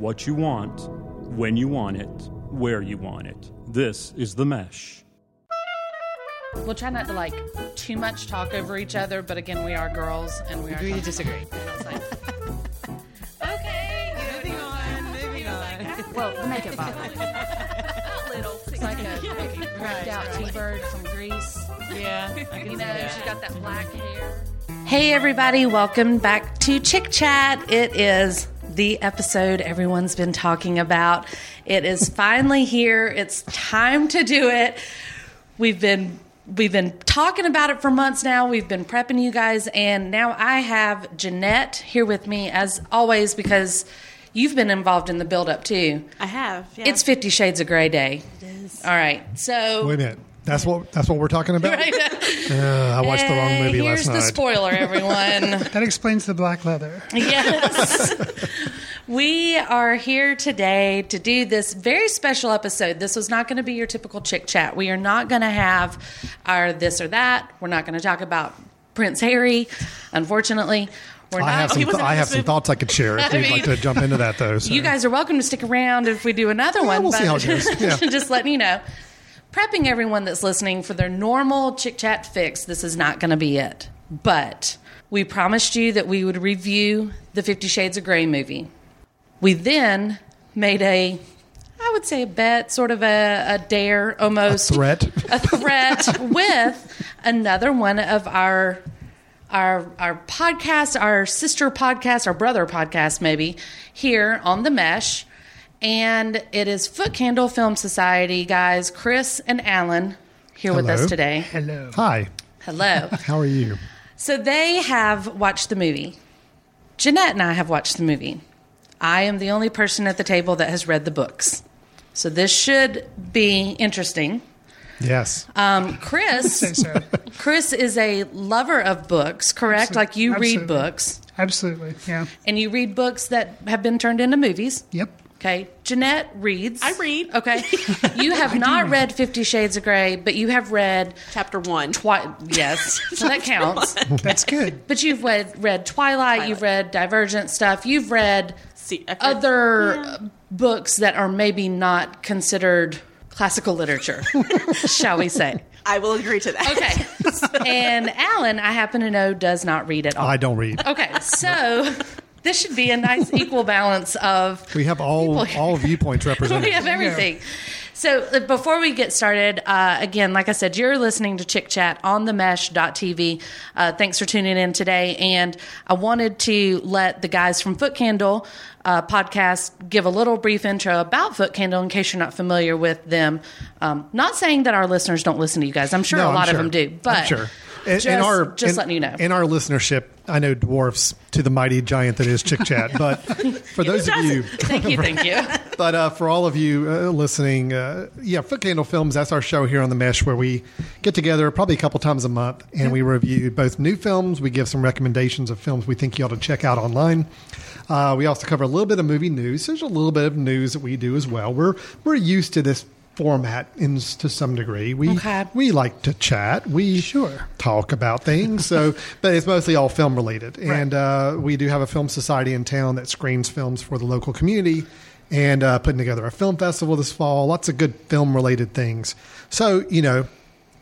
what you want, when you want it, where you want it. This is The Mesh. We'll try not to like too much talk over each other, but again, we are girls and we are. Agree to disagree. Okay, Moving on, moving on. well, the makeup bottle. It's like a ripped out T-bird from Grease. Yeah, You know, that. she's got that black hair. Hey, everybody, welcome back to Chick Chat. It is the episode everyone's been talking about. It is finally here. It's time to do it. We've been we've been talking about it for months now. We've been prepping you guys, and now I have Janette here with me as always because you've been involved in the build up too. I have. Yeah. It's Fifty Shades of Grey Day. It is. All right, so Wait a minute. That's what that's what we're talking about. Right. Uh, I watched the wrong movie Here's the spoiler, everyone. That explains the black leather. yes. we are here today to do this very special episode. This was not going to be your typical chick chat. We are not going to have our this or that. We're not going to talk about Prince Harry, unfortunately. We're I not. have some he wasn't I have some thoughts I could share if I you'd mean- like to jump into that though. so. You guys are welcome to stick around if we do another one. we'll see how it goes. Yeah. just letting you know. Prepping everyone that's listening for their normal chick chat fix, this is not going to be it. But we promised you that we would review the Fifty Shades of Grey movie. We then made a, I would say, a bet, sort of a, a dare almost. threat. A threat with another one of our our our podcast, our sister podcast, our brother podcast, maybe here on the Mesh, and it is Footcandle Film Society guys, Chris and Alan here with us today. Hello. Hi. Hello. How are you? so they have watched the movie. Janette and I have watched the movie. I am the only person at the table that has read the books. So this should be interesting. Yes. Um, Chris Say so. Chris is a lover of books, correct? Like you read books Absolutely. Yeah. and you read books that have been turned into movies. Yep. Okay. Janette reads. I read. Okay. You have not read Fifty Shades of Grey, but you have read Chapter one. Twi- yes, so that counts. That's good. But you've read, read Twilight, you've read Divergent stuff, you've read See, I've read- other Yeah. uh, books that are maybe not considered classical literature, shall we say. I will agree to that. Okay. and Alan, I happen to know, does not read at all. I don't read. Okay, so this should be a nice equal balance of We have all all viewpoints represented. we have everything. So uh, before we get started, uh, again, like I said, you're listening to Chick Chat on the mesh.tv. Uh, thanks for tuning in today. And I wanted to let the guys from Footcandle uh, podcast give a little brief intro about Footcandle in case you're not familiar with them. Um, not saying that our listeners don't listen to you guys. I'm sure No, a I'm lot of them do. But I'm sure. In, just, in our just in, letting you know. in our listenership, I know dwarfs to the mighty giant that is Chick Chat. But for those of you, thank you, thank you. but uh, for all of you uh, listening, uh, yeah, Footcandle Films. That's our show here on the Mesh, where we get together probably a couple times a month and we review both new films. We give some recommendations of films we think you ought to check out online. Uh, we also cover a little bit of movie news. There's a little bit of news that we do as well. We're we're used to this format in to some degree. We Okay. we like to chat. We Sure. talk about things. So, but it's mostly all film related. And uh, we do have a film society in town that screens films for the local community and uh, putting together a film festival this fall. Lots of good film related things. So, you know,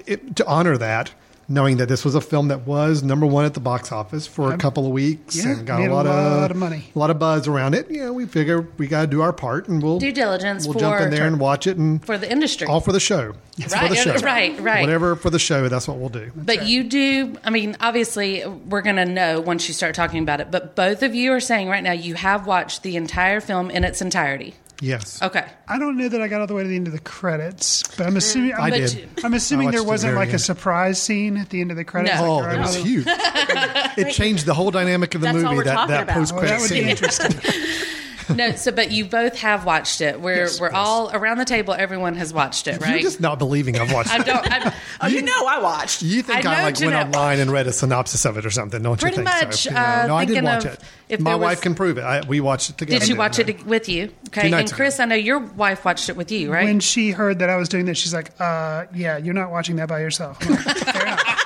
it, to honor that, knowing that this was a film that was number one at the box office for a couple of weeks Yeah, and got made a a lot, lot of, of money. a lot of buzz around it. You know, we figure we got to do our part and we'll Due diligence We'll jump in there and watch it and For the industry. all for the show. It's Right, for the show. right, right. Whatever for the show, that's what we'll do. But you do, I mean, obviously, we're going to know once you start talking about it. But both of you are saying right now you have watched the entire film in its entirety. Yes. Okay. I don't know that I got all the way to the end of the credits, but I'm assuming I I'm, did. I'm assuming oh, there wasn't very like a surprise scene at the end of the credits. No. like Oh, our it was oh. huge. it changed the whole dynamic of the That's all movie. we're That talking that about. post Oh, that credit would be scene. interesting. No, so, but you both have watched it. We're, Yes, we're yes. all around the table, everyone has watched it, right? You're just not believing I've watched I don't, I'm, Oh, you know I watched. You think I I, know like went Janette- online and read a synopsis of it or something, don't Pretty you think much, so? uh, no, I did thinking watch of it. if My was- wife can prove it. I, we watched it together. did you watch we? it with you? Okay. And nights Chris, ago. I know your wife watched it with you, right? When she heard that I was doing this, she's like, uh, "Yeah, you're not watching that by yourself." I'm like, Fair enough.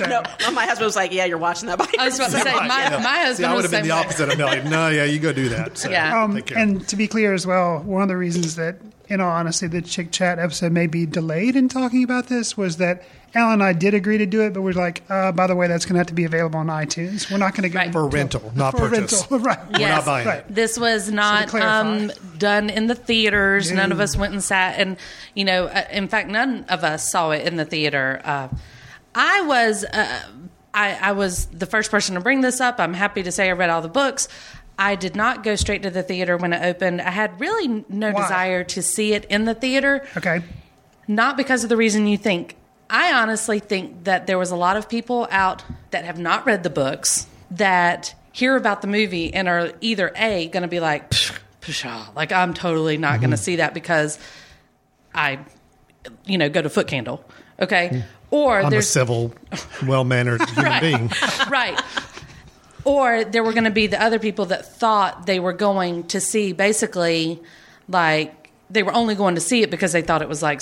No, my husband was like, "Yeah, you're watching that by I was about to say, yourself." my, my husband See, I would have been the way. opposite. I'm like, no, yeah, you go do that. So, Yeah. Um, and to be clear as well, one of the reasons that, in all honesty, the Chick Chat episode may be delayed in talking about this was that Alan and I did agree to do it, but we're like, uh, by the way, that's going to have to be available on iTunes. We're not going to go Right. For rental, not for purchase. rental, right? We're not buying Right. it. This was not clarify. um, done in the theaters. None of us went and sat, and you know, uh, in fact, none of us saw it in the theater. Uh, I was, uh, I, I was the first person to bring this up. I'm happy to say I read all the books. I did not go straight to the theater when it opened. I had really no Why? desire to see it in the theater. Okay. Not because of the reason you think. I honestly think that there was a lot of people out that have not read the books that hear about the movie and are either A, going to be like, pshaw, like I'm totally not Mm-hmm. going to see that because I, you know, go to Footcandle. Okay. Or. I'm a there's civil, well mannered human Right. being. right. Or there were going to be the other people that thought they were going to see basically like they were only going to see it because they thought it was like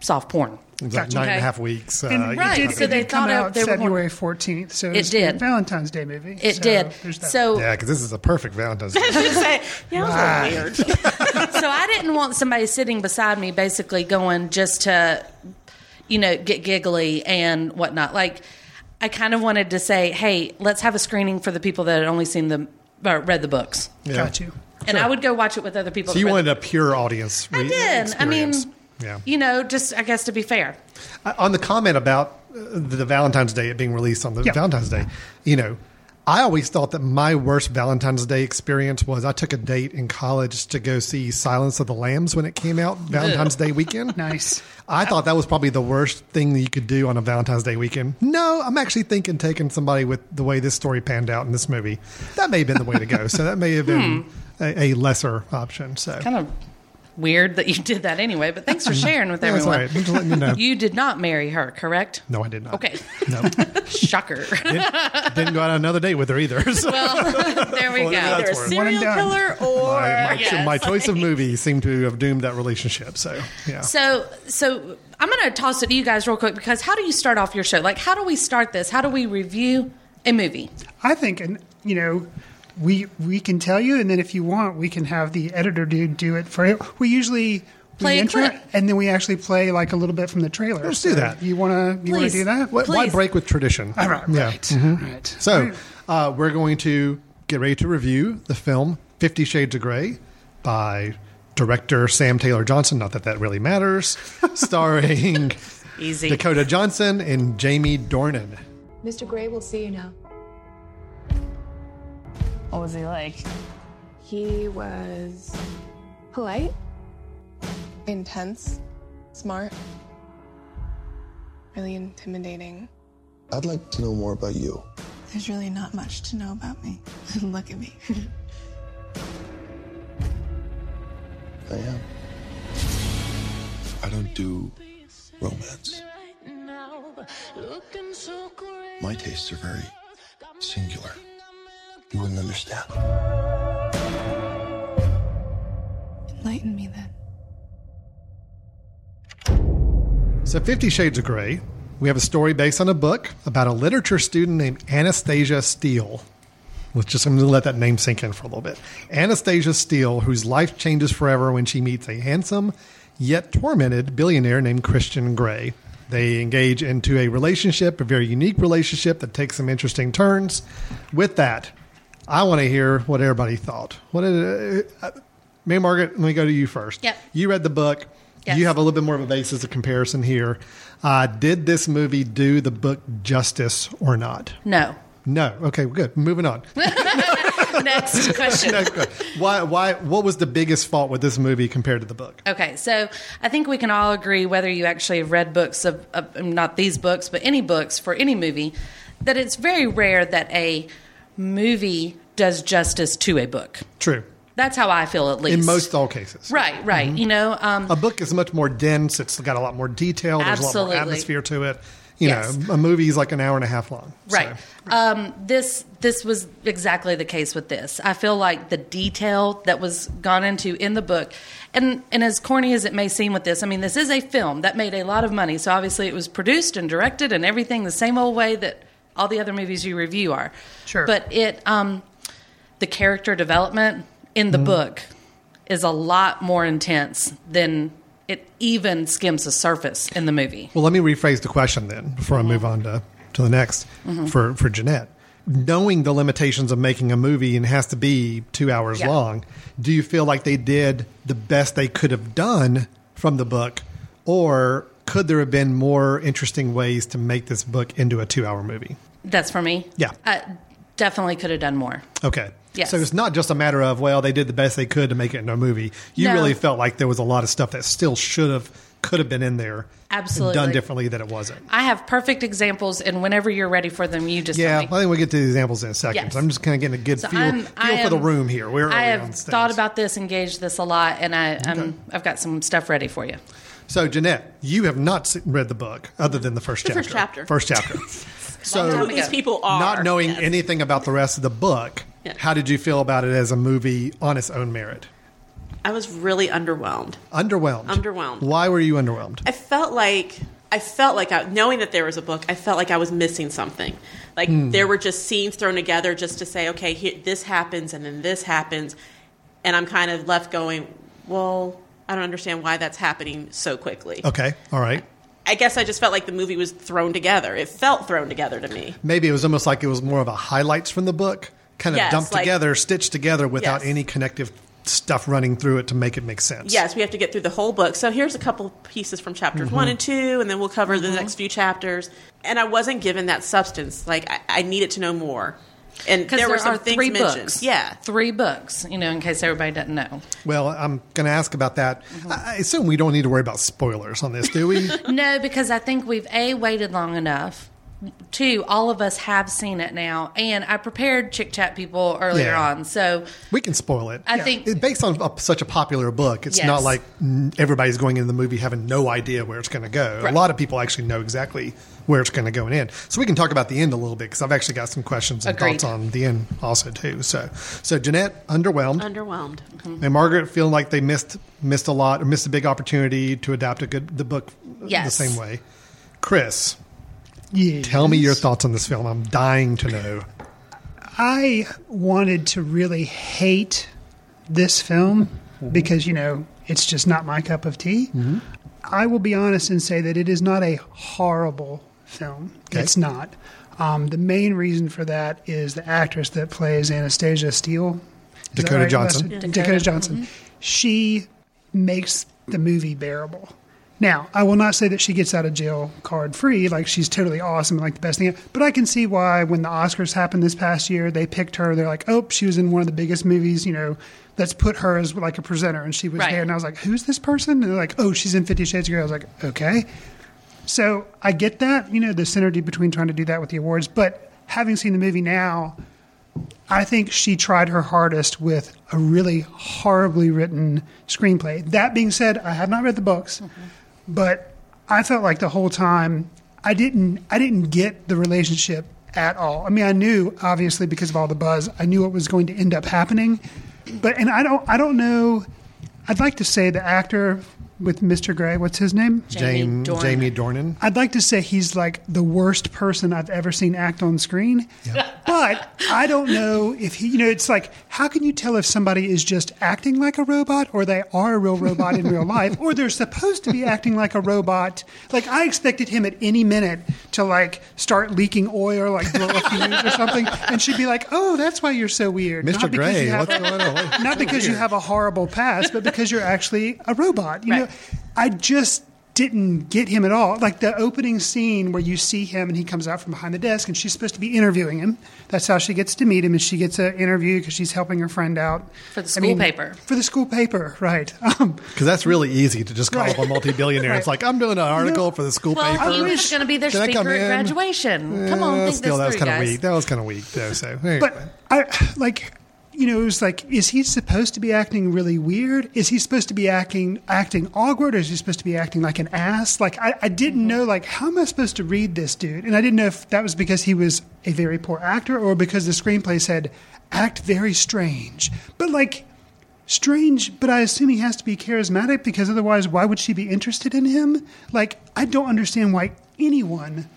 soft porn. It was like Gotcha. nine and a half weeks. Uh, And Right, know, It so they it come thought it- out they were February 14th, so It it's did. a Valentine's Day movie. It so did. So Yeah, because this is a perfect Valentine's Day. I say, yeah, it was a little weird. so I didn't want somebody sitting beside me basically going just to, you know, get giggly and whatnot. Like, I kind of wanted to say, hey, let's have a screening for the people that had only seen the, or read the books. Yeah. Got you. And I would go watch it with other people. So you that read wanted a pure audience. I did. I mean, yeah. you know, just I guess to be fair. Uh, on the comment about uh, the Valentine's Day it being released on the Yeah. Valentine's Day, you know, I always thought that my worst Valentine's Day experience was I took a date in college to go see Silence of the Lambs when it came out Valentine's Day weekend. Nice. I thought that was probably the worst thing that you could do on a Valentine's Day weekend. No, I'm actually thinking taking somebody with the way this story panned out in this movie. That may have been the way to go. So that may have been hmm. a, a lesser option. So Kind of weird that you did that anyway, but thanks for sharing with everyone. right. I'm just letting you know. You did not marry her, correct? no, I did not. Okay. No, Shocker. didn't go on another date with her either. So. well, there we Well, go. Either a worth- One and serial killer or my, my, Yes. my choice of movie seemed to have doomed that relationship. So yeah, So, so I'm going to toss it to you guys real quick because how do you start off your show? Like, how do we start this? How do we review a movie? I think, and you know, we we can tell you, and then if you want, we can have the editor dude do it for you. We usually Play we a intro, clip. and then we actually play like a little bit from the trailer. Let's do that. You want to you wanna do that? why, why please. break with tradition? All right, Yeah. right, Mhm. right. So uh, we're going to get ready to review the film Fifty Shades of Grey by director Sam Taylor Johnson. Not that that really matters. Starring Easy. Dakota Johnson and Jamie Dornan. Mr. Gray will see you now. What was he like? He was polite, intense, smart, really intimidating. I'd like to know more about you. There's really not much to know about me. Look at me. I am. I don't do romance. My tastes are very singular. You wouldn't understand. Enlighten me then. So, Fifty Shades of Grey, we have a story based on a book about a literature student named Anastasia Steele. Let's just, I'm going to let that name sink in for a little bit. Anastasia Steele, whose life changes forever when she meets a handsome yet tormented billionaire named Christian Grey. They engage into a relationship, a very unique relationship that takes some interesting turns. With that, I want to hear what everybody thought. What did, uh, Mary-Margaret, let me go to you first. Yep. You read the book. Yes. You have a little bit more of a basis of comparison here. Uh, did this movie do the book justice or not? no. No. Okay, good. Moving on. Next question. Next question. why? Why? What was the biggest fault with this movie compared to the book? Okay, so I think we can all agree, whether you actually have read books of, of not these books, but any books for any movie, that it's very rare that a movie does justice to a book. True. That's how I feel, at least. In most all cases. Right, right. You know, um, A book is much more dense. It's got a lot more detail. There's a lot more atmosphere to it. You Yes. know, a movie is like an hour and a half long. So- Right. Um, this this was exactly the case with this. I feel like the detail that was gone into in the book, and and as corny as it may seem with this, I mean, this is a film that made a lot of money. So obviously, it was produced and directed and everything the same old way that all the other movies you review are. Sure. But it, um, the character development in the book is a lot more intense than it even skims the surface in the movie. Well, let me rephrase the question then before I move on to, to the next Mm-hmm. for, for Jeanette. Knowing the limitations of making a movie and it has to be two hours Yeah. long, do you feel like they did the best they could have done from the book? Or could there have been more interesting ways to make this book into a two hour movie? That's for me. Yeah. I definitely could have done more. Okay. Yes. So it's not just a matter of, well, they did the best they could to make it into a movie. You No. really felt like there was a lot of stuff that still should have, could have been in there. and Absolutely. Done differently that it wasn't. I have perfect examples, and whenever you're ready for them, you just Yeah, I think we'll get to the examples in a second. Yes. I'm just kind of getting a good So feel, I'm- feel I for the room here. We're I have thought about this, engaged this a lot, and I, I'm, um, I've got some stuff ready for you. So, Janette, you have not read the book other than the first The chapter. first chapter. First chapter. So, Who these people are. not knowing Yes. anything about the rest of the book, Yeah. how did you feel about it as a movie on its own merit? I was really underwhelmed. Underwhelmed. Underwhelmed. Why were you underwhelmed? I felt like I felt like I, knowing that there was a book, I felt like I was missing something. Like Hmm. there were just scenes thrown together just to say, okay, here, this happens and then this happens, and I'm kind of left going, well, I don't understand why that's happening so quickly. Okay. All right. I guess I just felt like the movie was thrown together. It felt thrown together to me. Maybe it was almost like it was more of a highlights from the book, kind of Yes, dumped like- together, stitched together without Yes. any connective stuff running through it to make it make sense. Yes, we have to get through the whole book. So here's a couple pieces from chapters Mm-hmm. one and two, and then we'll cover the next few chapters. And I wasn't given that substance. Like I, I needed to know more. And Because there there, were some are things three mentioned. books. Yeah, Three books, you know, in case everybody doesn't know. Well, I'm going to ask about that. Mm-hmm. I I assume we don't need to worry about spoilers on this, do we? No, because I think we've A, waited long enough. Two, all of us have seen it now. And I prepared Chick Chat people earlier Yeah. on. So we can spoil it. I think- It- based on a, such a popular book, it's Yes. not like everybody's going into the movie having no idea where it's going to go. Right. A lot of people actually know exactly where it's going to go and end. So we can talk about the end a little bit because I've actually got some questions and Agreed. thoughts on the end also too. So, so Janette underwhelmed, underwhelmed. Mm-hmm. and Margaret feeling like they missed missed a lot or missed a big opportunity to adapt a good the book the same way. Chris, Yeah. tell me your thoughts on this film. I'm dying to know. I wanted to really hate this film mm-hmm. because, you know, it's just not my cup of tea. Mm-hmm. I will be honest and say that it is not a horrible film. Okay. It's not. Um, the main reason for that is the actress that plays Anastasia Steele. Is that Dakota Johnson. Lester? Dakota. Dakota Johnson. She makes the movie bearable. Now, I will not say that she gets out of jail card free, like she's totally awesome and like the best thing. But I can see why when the Oscars happened this past year, they picked her. They're like, oh, she was in one of the biggest movies, you know, let's put her as like a presenter. And she was Right. there. And I was like, who's this person? And they're like, oh, she's in Fifty Shades of Grey. I was like, okay. So I get that, you know, the synergy between trying to do that with the awards. But having seen the movie now, I think she tried her hardest with a really horribly written screenplay. That being said, I have not read the books, mm-hmm. but I felt like the whole time I didn't I didn't get the relationship at all. I mean, I knew obviously because of all the buzz, I knew what was going to end up happening, but and I don't I don't know. I'd like to say the actor with Mr. Gray, what's his name? Jamie James Dornan. Jamie Dornan. I'd like to say he's like the worst person I've ever seen act on screen. But I don't know if he, you know, it's like, how can you tell if somebody is just acting like a robot or they are a real robot in real life or they're supposed to be acting like a robot? Like, I expected him at any minute to like start leaking oil or like blow a fuse or something. And she'd be like, oh, that's why you're so weird. Mr. Not because Gray, you have- what's going on? not because you have a horrible past, but because you're actually a robot. You know, Right. I just didn't get him at all. Like the opening scene where you see him and he comes out from behind the desk and she's supposed to be interviewing him. That's how she gets to meet him, and she gets an interview because she's helping her friend out For the I school paper. For the school paper, right? Um, Because that's really easy to just call Right. up a multi-billionaire. It's like I'm doing an article for the school Well, paper. he was going to be their Can speaker at in? graduation. Come on, think still, that this was kind of weak. That was kind of weak, though. So, anyway. but I like, you know, it was like, is he supposed to be acting really weird? Is he supposed to be acting acting awkward, or is he supposed to be acting like an ass? Like, I, I didn't mm-hmm. know, like, how am I supposed to read this dude? And I didn't know if that was because he was a very poor actor, or because the screenplay said act very strange. But like, strange. But I assume he has to be charismatic because otherwise, why would she be interested in him? Like, I don't understand why anyone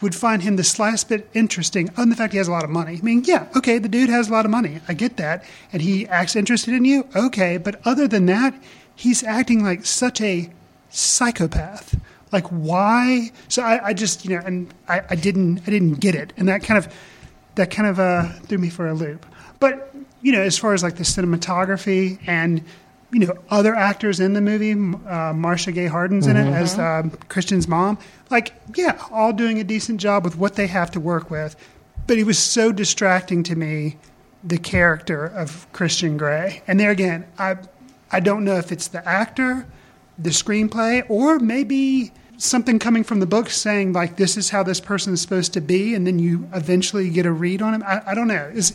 would find him the slightest bit interesting, other than the fact he has a lot of money. I mean, yeah, okay, the dude has a lot of money. I get that. And he acts interested in you, okay. But other than that, he's acting like such a psychopath. Like, why? So I, I just, you know, and I, I didn't, I didn't get it. And that kind of, that kind of uh, threw me for a loop. But, you know, as far as like the cinematography and, you know, other actors in the movie, uh, Marcia Gay Harden's in it as um, Christian's mom. Like, yeah, all doing a decent job with what they have to work with. But it was so distracting to me, the character of Christian Grey. And there again, I, I don't know if it's the actor, the screenplay, or maybe something coming from the book saying like this is how this person is supposed to be, and then you eventually get a read on him. I, I don't know. It's,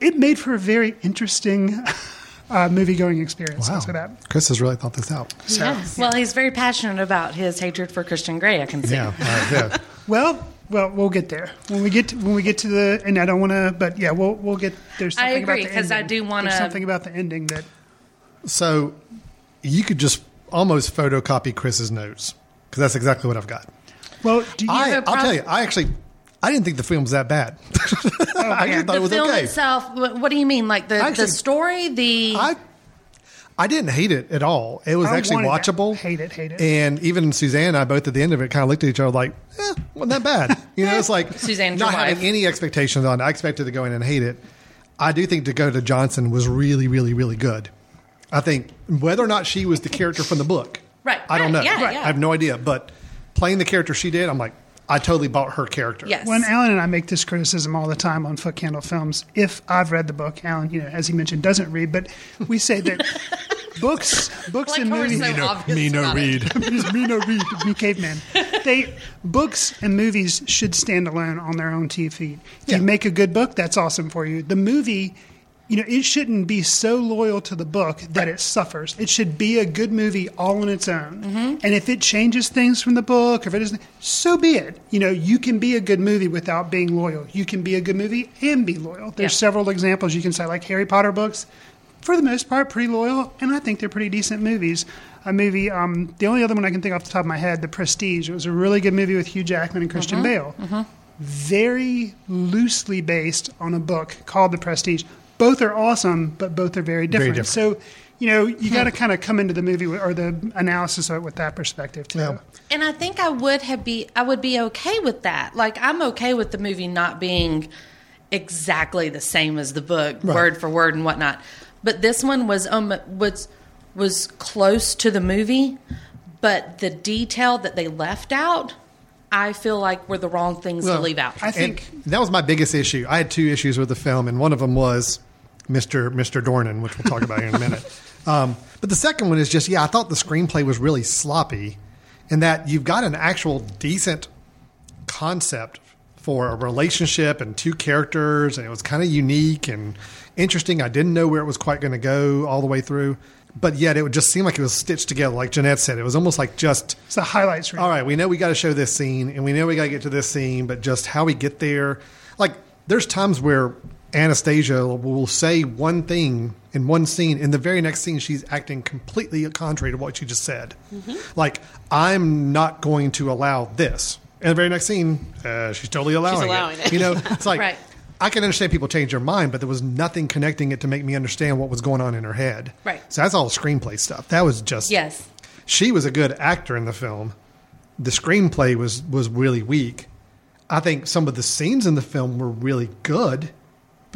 it made for a very interesting uh, movie going experience. I'll that. Chris has really thought this out. Yes. Well, he's very passionate about his hatred for Christian Grey. I can see. Yeah, uh, yeah. Well, well, we'll get there when we get to, when we get to the. And I don't want to, but yeah, we'll we'll get. There's I something agree, about the 'cause I ending. do wanna- There's something about the ending that So you could just almost photocopy Chris's notes because that's exactly what I've got. Well, do you I, have a I'll tell you, I actually, I didn't think the film was that bad. I actually thought The it was film okay. itself. What, what do you mean? Like the Actually, the story? The I, I didn't hate it at all. It was I actually wanted to watchable. hate it, hate it. And even Suzanne and I both at the end of it kind of looked at each other like, eh, wasn't that bad. You know, it's like Suzanne's not your having wife. any expectations on it. I expected to go in and hate it. I do think Dakota Johnson was really, really, really good. I think whether or not she was the character from the book, Right, I don't know. yeah, Right. yeah. I have no idea. But playing the character she did, I'm like, I totally bought her character. yes. When Alan and I make this criticism all the time on Footcandle Films, if I've read the book, Alan, you know, as he mentioned, doesn't read, but we say that books, books Like and movies, so me no about it. read. Just me no read, me caveman. They books and movies should stand alone on their own two feet. If Yeah. you make a good book, that's awesome for you. The movie, you know, it shouldn't be so loyal to the book that it suffers. It should be a good movie all on its own. Mm-hmm. And if it changes things from the book, or if it isn't, so be it. You know, you can be a good movie without being loyal. You can be a good movie and be loyal. There's Yeah. several examples you can say, like Harry Potter books for the most part, pretty loyal, and I think they're pretty decent movies. A movie, um, the only other one I can think off the top of my head, The Prestige. It was a really good movie with Hugh Jackman and Christian Bale. Very loosely based on a book called The Prestige. Both are awesome, but both are very different. different. So, you know, you got to kind of come into the movie with, or the analysis of it with that perspective too. Yeah. And I think I would have be I would be okay with that. Like I'm okay with the movie not being exactly the same as the book, Right. word for word and whatnot. But this one was um was was close to the movie, but the detail that they left out, I feel like were the wrong things to leave out. I think And that was my biggest issue. I had two issues with the film, and one of them was Mr. Mr. Dornan, which we'll talk about here in a minute. Um, but the second one is just, yeah, I thought the screenplay was really sloppy in that you've got an actual decent concept for a relationship and two characters, and it was kind of unique and interesting. I didn't know where it was quite going to go all the way through, but yet it would just seem like it was stitched together. Like Janette said, it was almost like just it's the highlights. All right, we know we got to show this scene, and we know we got to get to this scene, but just how we get there, like there's times where Anastasia will say one thing in one scene, in the very next scene, she's acting completely contrary to what she just said. Like I'm not going to allow this. In the very next scene, uh, she's totally allowing, allowing it. You know, it's like Right. I can understand people change their mind, but there was nothing connecting it to make me understand what was going on in her head. Right. So that's all screenplay stuff. That was just yes. she was a good actor in the film. The screenplay was was really weak. I think some of the scenes in the film were really good,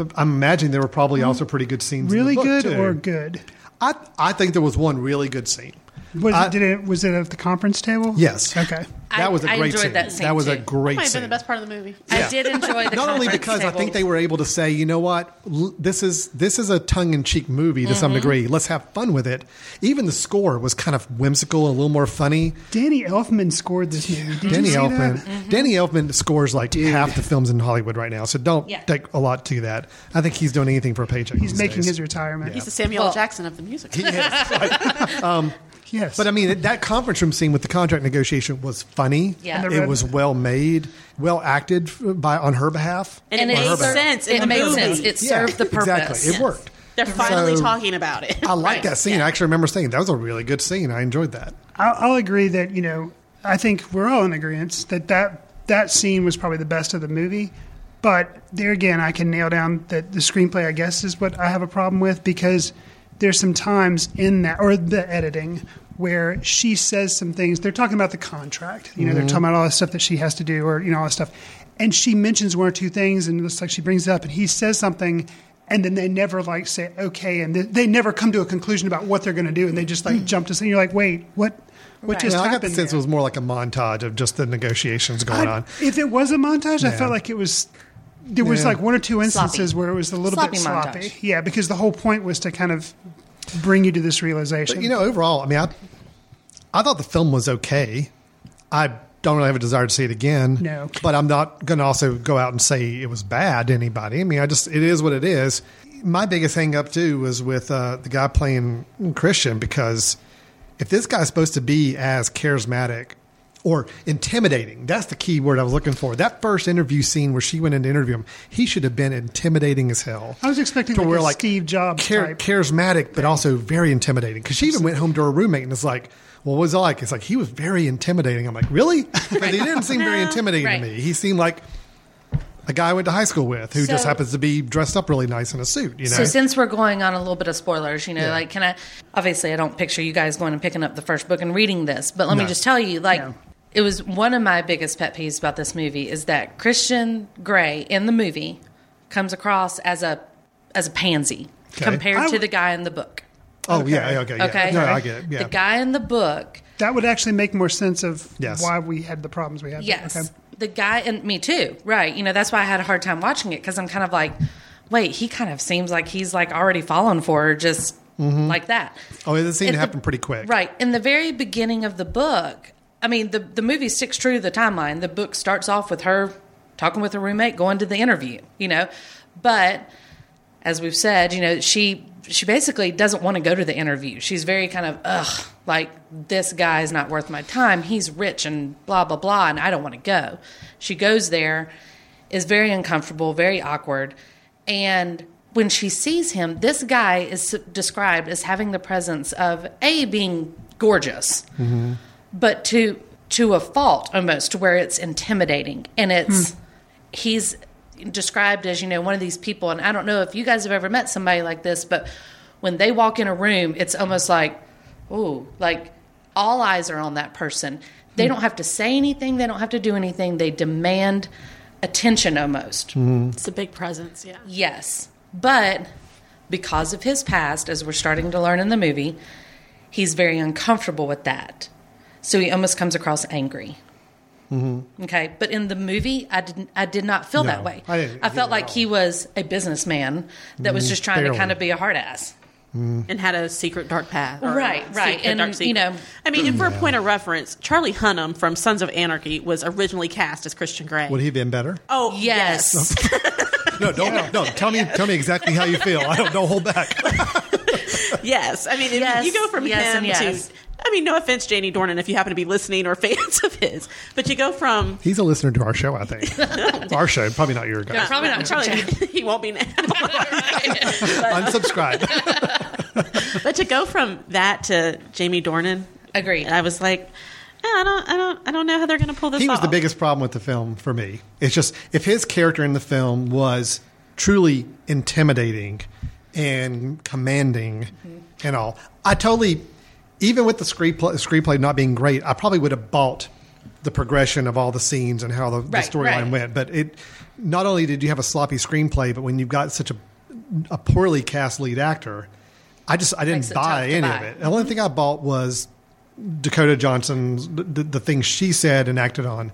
but I'm imagining there were probably also pretty good scenes. in the Really good too. or good? I I think there was one really good scene. Was I- it, did it was it at the conference table? Yes. Okay. That was a I great enjoyed scene. that scene, was a too. great Might have scene. been the best part of the movie. I did enjoy the Not only conference because I think they were able to say, you know what, L- this is this is a tongue in cheek movie to Mm-hmm. some degree. Let's have fun with it. Even the score was kind of whimsical, a little more funny. Danny Elfman scored this movie. Did Danny you see Elfman, that? Danny Elfman scores like half the films in Hollywood right now, so don't Yeah. take a lot to that. I think he's doing anything for a paycheck. He's these making days. his retirement. He's the Samuel Well- Jackson of the music. He is, right. yes, But I mean, that conference room scene with the contract negotiation was funny. Yeah. It was well made, well acted by on her behalf. and, and it it, made sense it made movie. sense. It Yeah, served the purpose. Exactly, it worked. They're finally So- talking about it. I like Right, that scene. yeah. I actually remember saying that was a really good scene. I enjoyed that. I'll, I'll agree that you know I think we're all in agreement that that that scene was probably the best of the movie. But there again, I can nail down that the screenplay. I guess is what I have a problem with because there's some times in that or the editing where she says some things. They're talking about the contract. You know, they're mm-hmm. talking about all the stuff that she has to do or you know all this stuff. And she mentions one or two things, and it's like she brings it up, and he says something, and then they never like say okay, and they, they never come to a conclusion about what they're going to do, and they just like jump to. And you're like, wait, what? What Right. just Yeah, I got the happened? sense there? it was more like a montage of just the negotiations going I- on. If it was a montage, I felt like it was. There was Yeah. like one or two instances Sloppy. where it was a little Sloppy bit sloppy. montage. Yeah, because the whole point was to kind of bring you to this realization. But you know, overall, I mean, I, I thought the film was okay. I don't really have a desire to see it again. No. but I'm not going to also go out and say it was bad to anybody. I mean, I just it is what it is. My biggest hang up too was with uh, the guy playing Christian because if this guy's supposed to be as charismatic or intimidating, that's the key word I was looking for. That first interview scene where she went in to interview him, he should have been intimidating as hell. I was expecting To like where, a like, Steve Jobs char- type. charismatic, but also very intimidating. Because she even went home to her roommate and was like, "Well, what was it like?" It's like he was very intimidating. I'm like, "Really?" Because he didn't seem very intimidating Right. to me. He seemed like a guy I went to high school with who just happens to be dressed up really nice in a suit. You know, So since we're going on a little bit of spoilers, you know, Yeah. like can I obviously I don't picture you guys going and picking up the first book and reading this, but let me just tell you, like No. It was one of my biggest pet peeves about this movie is that Christian Grey in the movie comes across as a as a pansy Okay. compared I to the guy in the book. oh yeah, okay, yeah. Okay. no, I get it. Yeah, The guy in the book that would actually make more sense of Yes. why we had the problems we had. Yes. Okay. The guy and me too. Right. You know, that's why I had a hard time watching it because I'm kind of like, wait, he kind of seems like he's like already fallen for her just mm-hmm. like that. oh, it seemed At to the- happen pretty quick. Right. In the very beginning of the book, I mean, the, the movie sticks true to the timeline. The book starts off with her talking with her roommate, going to the interview, you know. But as we've said, you know, she she basically doesn't want to go to the interview. She's very kind of ugh, like this guy is not worth my time. He's rich and blah blah blah, and I don't want to go. She goes there, is very uncomfortable, very awkward, and when she sees him, this guy is described as having the presence of a being gorgeous, mm-hmm. But to to a fault almost, to where it's intimidating. And it's hmm. he's described as you know one of these people and i don't know if you guys have ever met somebody like this but when they walk in a room it's almost like oh like all eyes are on that person. They hmm. don't have to say anything. They don't have to do anything. They demand attention almost. Hmm. It's a big presence, yeah. yes. But because of his past as we're starting to learn in the movie he's very uncomfortable with that so he almost comes across angry mm-hmm. Okay, but in the movie, I didn't. I did not feel that way. I didn't I felt like he was a businessman that was mm, just trying barely. to kind of be a hard ass. Mm. And had a secret dark path. Right, right. secret And, dark you know- I mean, and for a point of reference, Charlie Hunnam from Sons of Anarchy was originally cast as Christian Grey. Would he have been better? oh, Yes, No, don't. No, tell me. Tell me exactly how you feel. I don't. Don't hold back. yes. I mean, Yes, you go from yes, him and yes. to. I mean, no offense, Jamie Dornan, if you happen to be listening or fans of his, but you go from He's a listener to our show. I think our show, probably not your guys. Probably not Charlie. He won't be now. Unsubscribe. but to go from that to Jamie Dornan, agreed. I was like, eh, I don't, I don't, I don't know how they're going to pull this he was off. the biggest problem with the film for me. It's just if his character in the film was truly intimidating and commanding and all, I totally, even with the screenplay, screenplay not being great, I probably would have bought the progression of all the scenes and how the, the storyline right. went. But it, not only did you have a sloppy screenplay, but when you've got such a, a poorly cast lead actor, I just I didn't buy any buy. of it. The only mm-hmm. thing I bought was Dakota Johnson's the, the, the things she said and acted on,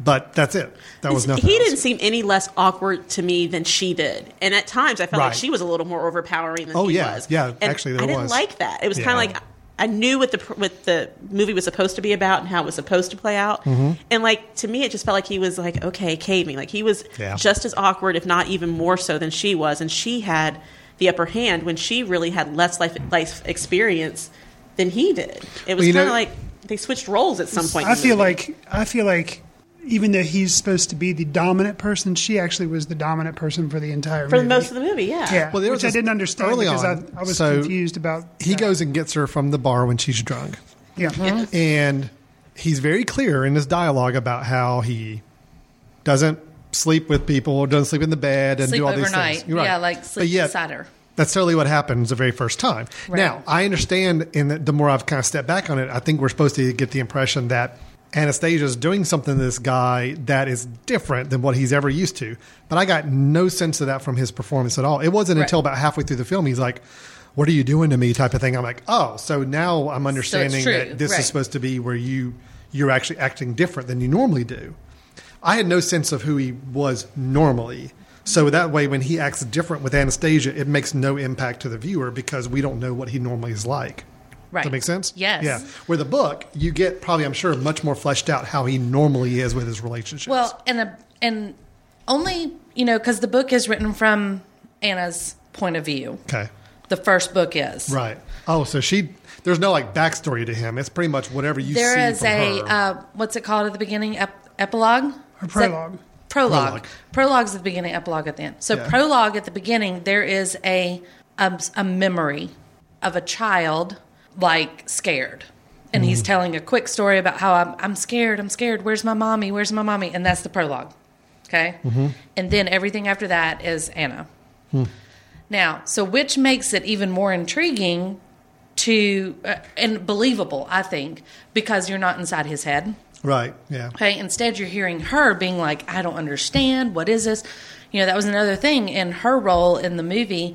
but that's it. That was nothing. he else. didn't seem any less awkward to me than she did, and at times I felt like she was a little more overpowering than Oh, he yeah. was. Yeah, And actually there I didn't was. like that. It was Yeah. kind of like I knew what the what the movie was supposed to be about and how it was supposed to play out, Mm-hmm. and like to me, it just felt like he was like okay, cave me. Like he was Yeah. just as awkward, if not even more so, than she was, and she had the upper hand when she really had less life life experience than he did. It was Well, kind of like they switched roles at some point. I feel like I feel like even though he's supposed to be the dominant person, she actually was the dominant person for the entire movie. for movie. most of the movie, yeah. yeah, Well, there was which I didn't understand early because on, I, I was so confused about. He that. goes and gets her from the bar when she's drunk. yeah. Mm-hmm. and he's very clear in his dialogue about how he doesn't sleep with people, doesn't sleep in the bed, and Sleep do all these things. You're right. Yeah, like But sleep yet, beside her. That's totally what happens the very first time. Right. Now, I understand, in the, the more I've kind of stepped back on it, I think we're supposed to get the impression that Anastasia is doing something to this guy that is different than what he's ever used to. But I got no sense of that from his performance at all. It wasn't Right. until about halfway through the film he's like, "What are you doing to me?" type of thing. I'm like, "Oh, so now I'm understanding true, that this right. is supposed to be where you you're actually acting different than you normally do." I had no sense of who he was normally. So that way, when he acts different with Anastasia, it makes no impact to the viewer because we don't know what he normally is like. Right. Does that make sense? Yes. Yeah. Where the book, you get probably, I'm sure, much more fleshed out how he normally is with his relationships. Well, and a, and only you know because the book is written from Ana's point of view. okay. The first book is Right. Oh, so she, there's no like backstory to him. It's pretty much whatever you There see is from a her. uh, what's it called at the beginning? Ep- epilogue. Or prologue. Prologue. Prologue. Prologue's at the beginning. Epilogue at the end. So Yeah. prologue at the beginning, there is a a, a memory of a child like scared. And Mm-hmm. he's telling a quick story about how I'm, I'm scared, I'm scared. Where's my mommy? Where's my mommy? And that's the prologue. Okay. Mm-hmm. And then everything after that is Ana. Hmm. Now, so which makes it even more intriguing to uh, and believable, I think, because you're not inside his head. right. Yeah. Okay, instead you're hearing her being like, I don't understand. What is this? You know, that was another thing in her role in the movie.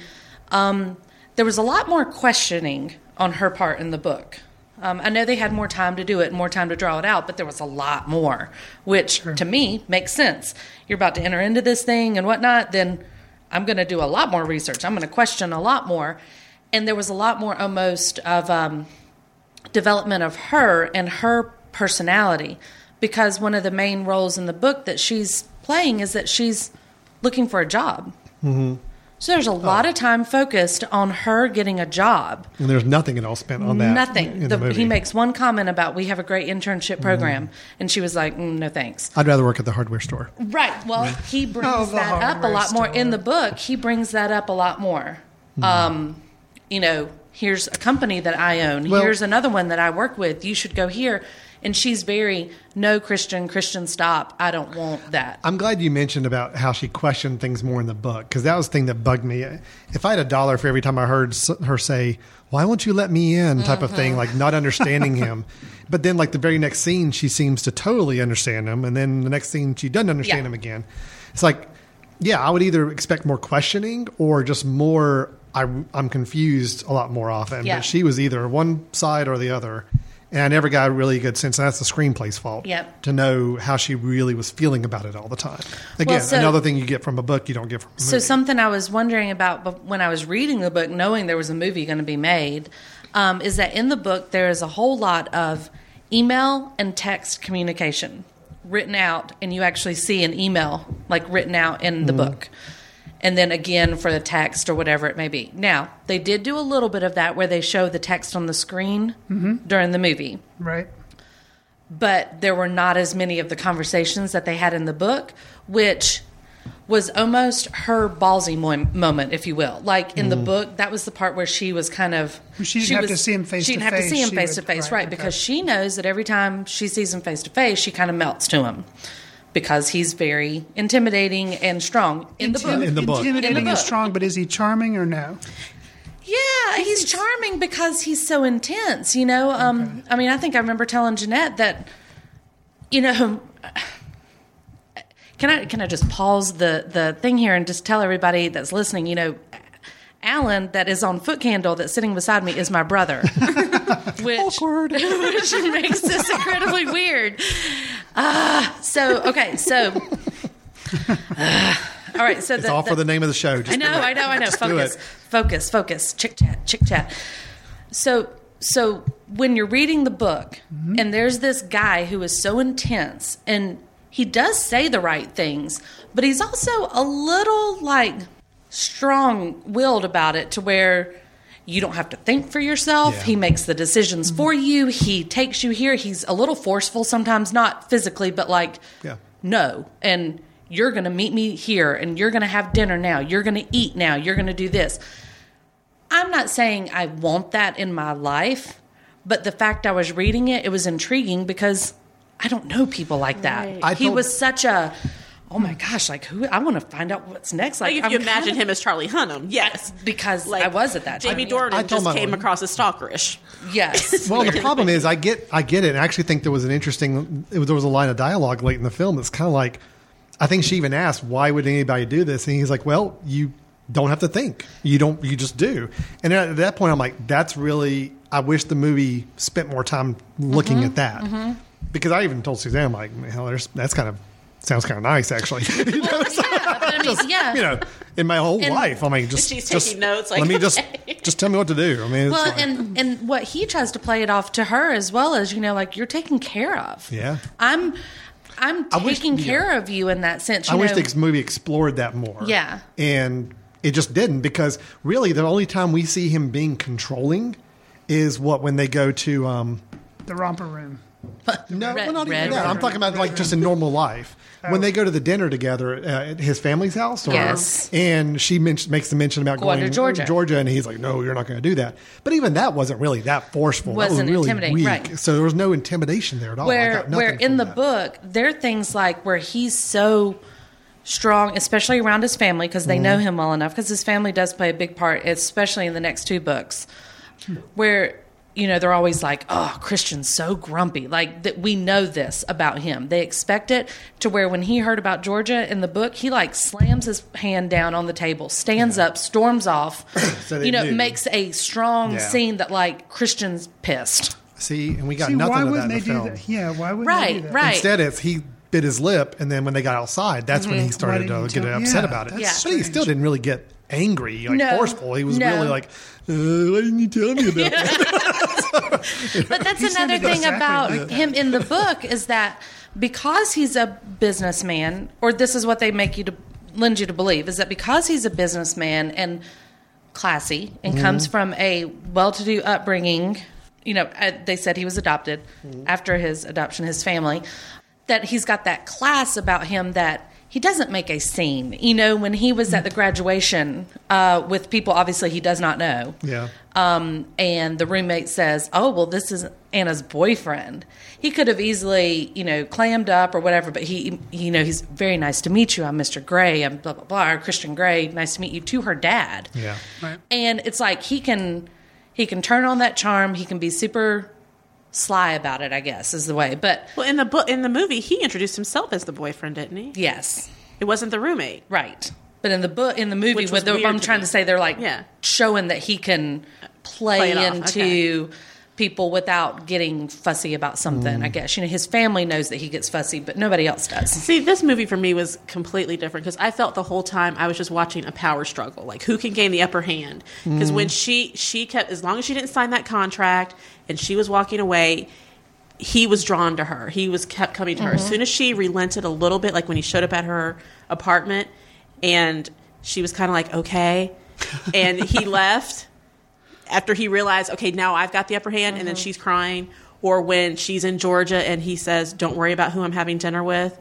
Um, there was a lot more questioning on her part in the book. Um, I know they had more time to do it, more time to draw it out, but there was a lot more, which to me makes sense. You're about to enter into this thing and whatnot, then I'm going to do a lot more research. I'm going to question a lot more. And there was a lot more almost of um, development of her and her personality because one of the main roles in the book that she's playing is that she's looking for a job. Mm-hmm. So there's a lot of time focused on her getting a job. And there's nothing at all spent on that. Nothing. In The- the, movie. he makes one comment about we have a great internship program, and she was like, mm, "No thanks." I'd rather work at the hardware store. Right. Well, he brings Oh, that up a hardware lot more in the book. He brings that up a lot more. Um, you know, here's a company that I own. Well- here's another one that I work with. You should go here. And she's very no Christian. Christian, stop. I don't want that. I'm glad you mentioned about how she questioned things more in the book because that was the thing that bugged me. If I had a dollar for every time I heard her say, "Why won't you let me in?" type of thing, like not understanding him, but then like the very next scene, she seems to totally understand him, and then the next scene, she doesn't understand Yeah. him again. It's like, yeah, I would either expect more questioning or just more. I, I'm confused a lot more often. Yeah. But she was either one side or the other. And I never got a really good sense, and that's the screenplay's fault. Yep. to know how she really was feeling about it all the time. Again, so- another thing you get from a book you don't get from a So something I was wondering about when I was reading the book, knowing there was a movie going to be made, um, is that in the book there is a whole lot of email and text communication written out, and you actually see an email like written out in the book, and then again for the text or whatever it may be. Now they did do a little bit of that where they show the text on the screen mm-hmm. during the movie Right. but there were not as many of the conversations that they had in the book, which was almost her ballsy mo- moment, if you will. Like in the mm. book, that was the part where she was kind of. She didn't have to see him face She to didn't have to see him She face to face, right, right? okay. Because she knows that every time she sees him face to face, she kind of melts to him because he's very intimidating and strong in the book. In the book. Intimidating In the and strong, but is he charming or no? Yeah, he's charming because he's so intense. You know, um, I mean, I think I remember telling Janette that, you know, can I can I just pause the the thing here and just tell everybody that's listening, you know, Alan, that is on footcandle, that's sitting beside me, is my brother, which which makes this incredibly weird. Ah, so okay, so. ah, all right, so It's all for the name of the show. Just I know. I know, I know. Focus, focus, focus. Chick chat, chick chat. So, so when you're reading the book, Mm-hmm. and there's this guy who is so intense, and he does say the right things, but he's also a little like strong-willed about it, to where you don't have to think for yourself. Yeah. He makes the decisions mm-hmm. for you. He takes you here. He's a little forceful sometimes, not physically, but like Yeah. no and you're going to meet me here and you're going to have dinner now you're going to eat now you're going to do this i'm not saying i want that in my life but the fact i was reading it it was intriguing because i don't know people like that Right. He was such a oh my gosh like who i want to find out what's next Like if I'm you kind imagine of- him as Charlie Hunnam, yes. because Like i was at that time Jamie yeah. Dornan just came mom- across as stalkerish. yes Well, the problem is, I get, I get it. I actually think there was an interesting. It was, there was a line of dialogue late in the film that's kind of like, I think she even asked, "Why would anybody do this?" And he's like, "Well, you don't have to think. You don't. You just do." And at that point, I'm like, "That's really. I wish the movie spent more time looking Mm-hmm, at that." Because I even told Suzanne, I'm like, "Hell, there's, that's kind of sounds kind of nice, actually." You know, yeah, I mean, yeah. you know, in my whole And- life, I mean, just She's just- taking notes, like, let me just just tell me what to do. I mean, it's well, like- and and what he tries to play it off to her as well as you know, like you're taken care of. Yeah. I'm I'm I wish- taking yeah. care of you in that sense. I You wish know, the movie explored that more. Yeah. And it just didn't because really the only time we see him being controlling is what when they go to um The romper room. no, Red- well, not even that. I'm talking about like just in normal life. When they go to the dinner together uh, at his family's house, or, Yes. and she men- makes the mention about Going going, to Georgia. Georgia, and he's like, "No, you're not going to do that." But even that wasn't really that forceful. Wasn't that was really intimidating, weak. right. So there was no intimidation there at all. Where where in the that. book there are things like where he's so strong, especially around his family because they Mm-hmm. know him well enough because his family does play a big part, especially in the next two books, where you know they're always like, "Oh, Christian's so grumpy." Like that, we know this about him. They expect it to where when he heard about Georgia in the book, he like slams his hand down on the table, stands up, storms off. So you know, knew. makes a strong Yeah. scene that like Christian's pissed. See, and we got See, nothing why of that wouldn't in they the do film. that? Yeah, why wouldn't they Right, do that? right. Instead, it's he bit his lip, and then when they got outside, that's when he mm-hmm. started to get tell- upset yeah, about it. that's Yeah. But he still didn't really get angry, like No. forceful. He was No. really like, uh, "Why didn't you tell me about that?" But that's He another thing exactly about that. him in the book is that because he's a businessman, or this is what they make you to lend you to believe, is that because he's a businessman and classy and comes from a well-to-do upbringing, you know, uh, they said he was adopted after his adoption, his family, that he's got that class about him that he doesn't make a scene. You know, when he was at the graduation uh, with people, obviously he does not know yeah, um, and the roommate says, "Oh, well, this is Ana's boyfriend." He could have easily, you know, clammed up or whatever, but he, you know, he's very nice to meet you. I'm Mr. Grey. I'm blah blah blah. Or Christian Grey. Nice to meet you. To her dad. yeah. And it's like he can, he can turn on that charm. He can be super sly about it. I guess is the way. But Well, in the book, in the movie, he introduced himself as the boyfriend, didn't he? yes, It wasn't the roommate. right. But in the book, in the movie, what the, I'm to trying me. to say, they're like Yeah. showing that he can play, Play it off, into people without getting fussy about something. Mm. I guess you know his family knows that he gets fussy, but nobody else does. See, this movie for me was completely different because I felt the whole time I was just watching a power struggle, like who can gain the upper hand. Because when she she kept, as long as she didn't sign that contract and she was walking away, he was drawn to her. He was kept coming to her. As mm-hmm. soon as she relented a little bit, like when he showed up at her apartment, and she was kind of like okay, and he left after he realized, okay, now I've got the upper hand, and then mm-hmm. she's crying, or when she's in Georgia and he says, "Don't worry about who I'm having dinner with,"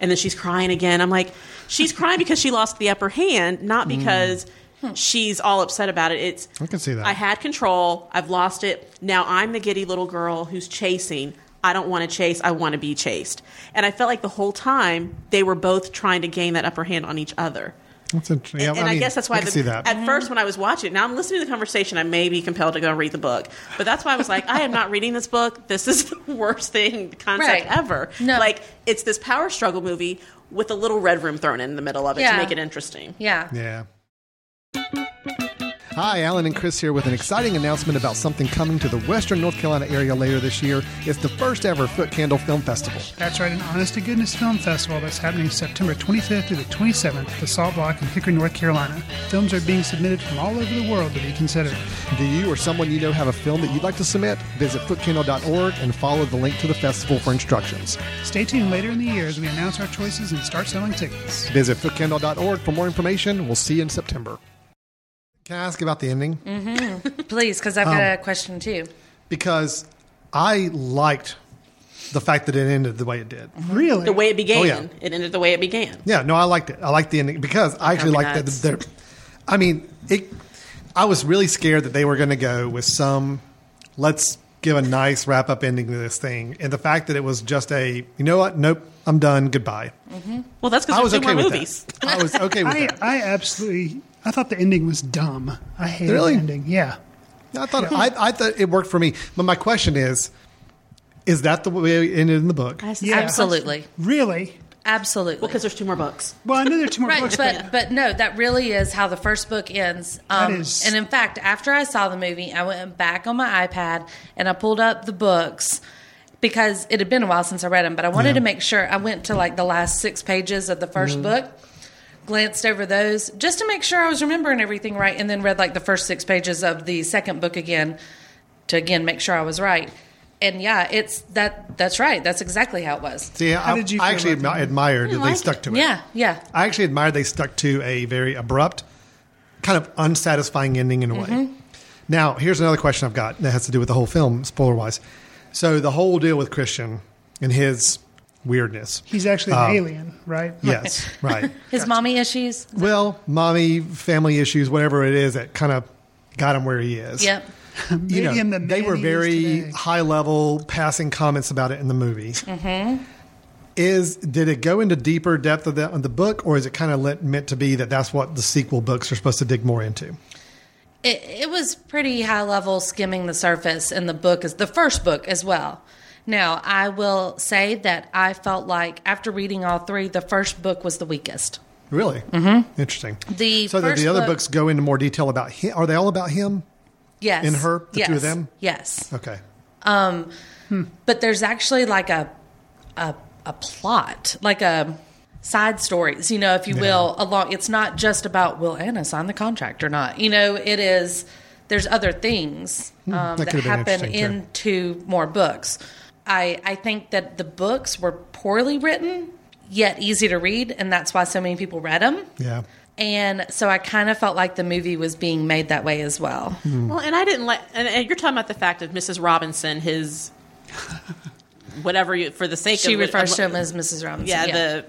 and then she's crying again. I'm like, she's crying because she lost the upper hand, not mm. because she's all upset about it. It's I can see that. I had control. I've lost it. Now I'm the giddy little girl who's chasing. I don't want to chase. I want to be chased. And I felt like the whole time they were both trying to gain that upper hand on each other. That's interesting. Yeah, and I, mean, guess that's why I can the, see that. at first when I was watching it, now I'm listening to the conversation, I may be compelled to go read the book. But that's why I was like, I am not reading this book. This is the worst thing concept Right. ever. No. Like it's this power struggle movie with a little red room thrown in the middle of it Yeah. to make it interesting. Yeah. Yeah. Hi, Alan and Chris here with an exciting announcement about something coming to the Western North Carolina area later this year. It's the first ever Footcandle Film Festival. That's right, an honest to goodness film festival that's happening September 25th through the 27th at the Salt Block in Hickory, North Carolina. Films are being submitted from all over the world to be considered. Do you or someone you know have a film that you'd like to submit? Visit footcandle.org and follow the link to the festival for instructions. Stay tuned later in the year as we announce our choices and start selling tickets. Visit footcandle.org for more information. We'll see you in September. Can I ask about the ending? Mm-hmm. Please, because I've got Um, a question too. Because I liked the fact that it ended the way it did. Mm-hmm. Really? The way it began, Oh, yeah. it ended the way it began. Yeah, no, I liked it. I liked the ending because I actually Drove me liked that. nuts. There, I mean, it. I was really scared that they were going to go with some. Let's give a nice wrap up ending to this thing, and the fact that it was just a. You know what? Nope. I'm done. Goodbye. Mm-hmm. Well, that's because I was okay more with movies. that. I was okay with I, that. I absolutely, I thought the ending was dumb. I hated Really? the ending. Yeah. I thought I, I thought it worked for me. But my question is, is that the way it ended in the book? Yeah. Absolutely, Really? absolutely. Well, Because there's two more books. Well, I know there are two more Right, books, but but no, that really is how the first book ends. Um, That is- And in fact, after I saw the movie, I went back on my iPad and I pulled up the books because it had been a while since I read them. But I wanted Yeah. to make sure I went to like the last six pages of the 1st book, glanced over those just to make sure I was remembering everything right, and then read like the first six pages of the second book again to again make sure I was right. And yeah, it's that. That's right. That's exactly how it was. See, How I, did you I actually admi- admired that they like stuck to it. Yeah, yeah. I actually admired they stuck to a very abrupt, kind of unsatisfying ending in a way. Mm-hmm. Now, here's another question I've got that has to do with the whole film, spoiler wise. So, the whole deal with Christian and his weirdness. he's actually an Um, alien, right? Yes, right. His mommy issues. Well, mommy, family issues, whatever it is that kind of got him where he is. Yep. You know, the they were very high level passing comments about it in the movie. Mm-hmm. Is did it go into deeper depth of the, of the book, or is it kind of lit, meant to be that that's what the sequel books are supposed to dig more into? It, it was pretty high level, skimming the surface in the book, as the first book as well. Now, I will say that I felt like after reading all three, the first book was the weakest. Really, mm-hmm. interesting. The so that the other book- books go into more detail about him. Are they all about him? Yes. In her? The yes. two of them? Yes. Okay, Um. But there's actually like a, a, a plot, like a side stories, you know, if you will, along. It's not just about will Ana sign the contract or not. You know, it is. There's other things um, Hmm, that that, happen interesting, too. into more books. I I think that the books were poorly written, yet easy to read, and that's why so many people read them. yeah. And so I kind of felt like the movie was being made that way as well. Hmm. Well, and I didn't like. And, and you're talking about the fact of Mrs. Robinson, his whatever you for the sake of the She of refers uh, to him as Mrs. Robinson. yeah, the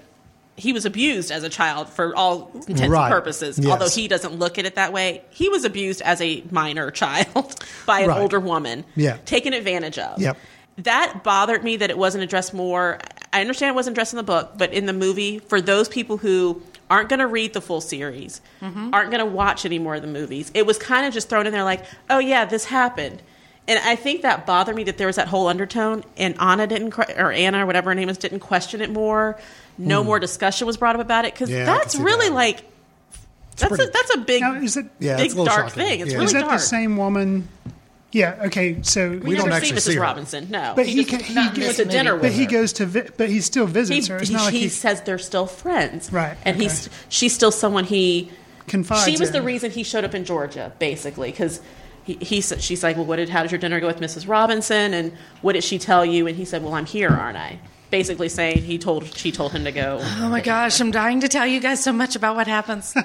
he was abused as a child for all intents Right. and purposes. Yes. Although he doesn't look at it that way, he was abused as a minor child by an Right. older woman. Yeah. taken advantage of. Yep. That bothered me that it wasn't addressed more. I understand it wasn't addressed in the book, but in the movie, for those people who aren't going to read the full series, Mm-hmm. aren't going to watch any more of the movies, it was kind of just thrown in there like, oh yeah, this happened. And I think that bothered me that there was that whole undertone, and Ana didn't, or Anna, or whatever her name is, didn't question it more. No more discussion was brought up about it because. Yeah, that's really that. like that's pretty- a, that's a big, Now, is it- Yeah, it's big a dark shocking. thing. It's Yeah. really Is that dark. the same woman? Yeah. Okay. So, We, We never don't see actually Mrs. see her. Robinson. No, but he, just- can, he, not goes- went to dinner but with he goes to, vi- but he still he, visits her. It's he, not like he he says they're still friends, Right, And okay. he's she's still someone he. confides. In. She was in. the reason he showed up in Georgia, basically, because he, he said she's like, well, what did how did your dinner go with Mrs. Robinson, and what did she tell you? And he said, well, I'm here, aren't I? Basically saying he told she told him to go. Oh my gosh, I'm dying to tell you guys so much about what happens.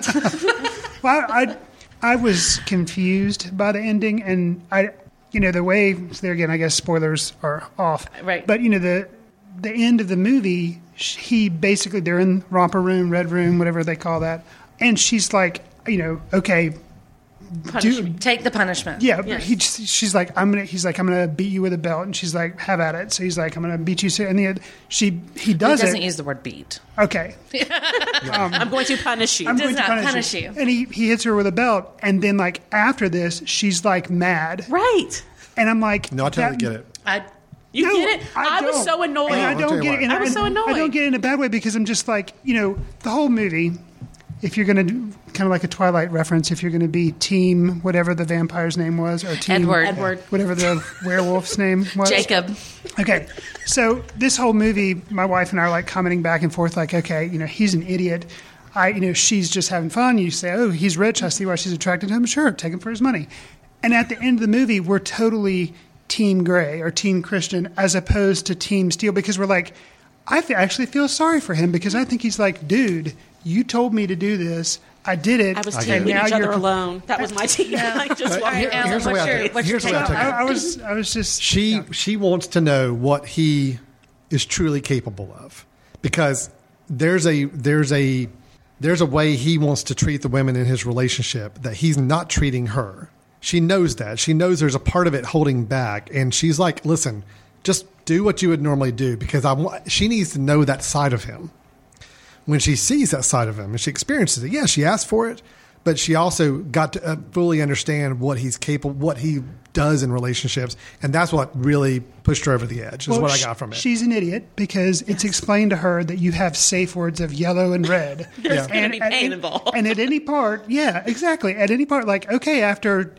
Well, I, I, was confused by the ending, and I, you know, the way there again. I guess spoilers are off, Right. But you know, the the end of the movie, he basically they're in romper room, red room, whatever they call that, and she's like, you know, okay, Punish do, me. Take the punishment. yeah. Yes. He, just- she's like, I'm gonna. He's like, I'm gonna beat you with a belt, and she's like, have at it. So he's like, I'm gonna beat you. So and the, she he He does doesn't it. use the word beat. okay, um, I'm going to punish you. I'm Does going to punish, punish you. you. And he he hits her with a belt, and then like after this, she's like mad, right. and I'm like, No, I totally that- get it. I, You No, get it? I, was so annoyed. And I don't get it. And I was so annoyed. I don't get it in a bad way because I'm just like, you know, the whole movie if you're going to kind of like a Twilight reference, if you're going to be team whatever the vampire's name was, or team Edward. Edward. whatever the werewolf's name was, Jacob. Okay, so this whole movie, my wife and I are like commenting back and forth, like, okay, you know, he's an idiot. I, you know, she's just having fun. You say, oh, he's rich. I see why she's attracted to him. Sure, take him for his money. And at the end of the movie, we're totally Team Grey or Team Christian as opposed to Team Steele because we're like, I actually feel sorry for him because I think he's like, dude, you told me to do this. I did it. I was and team leave now each other you're- alone. That was my team. I just walked here- around. here's the way I your- take it. Here's the way I take take I, it. I was, I was just she she wants to know what he is truly capable of because there's a there's a there's a way he wants to treat the women in his relationship that he's not treating her. She knows that. She knows there's a part of it holding back and she's like, "Listen, just do what you would normally do because I want she needs to know that side of him." When she sees that side of him and she experiences it, yeah, she asked for it, but she also got to uh, fully understand what he's capable, what he does in relationships, and that's what really pushed her over the edge. Is Well, what I got from it. She's an idiot because it's explained to her that you have safe words of yellow and red. There's gonna be at pain any- involved. And at any part, yeah, exactly. At any part, like, okay, after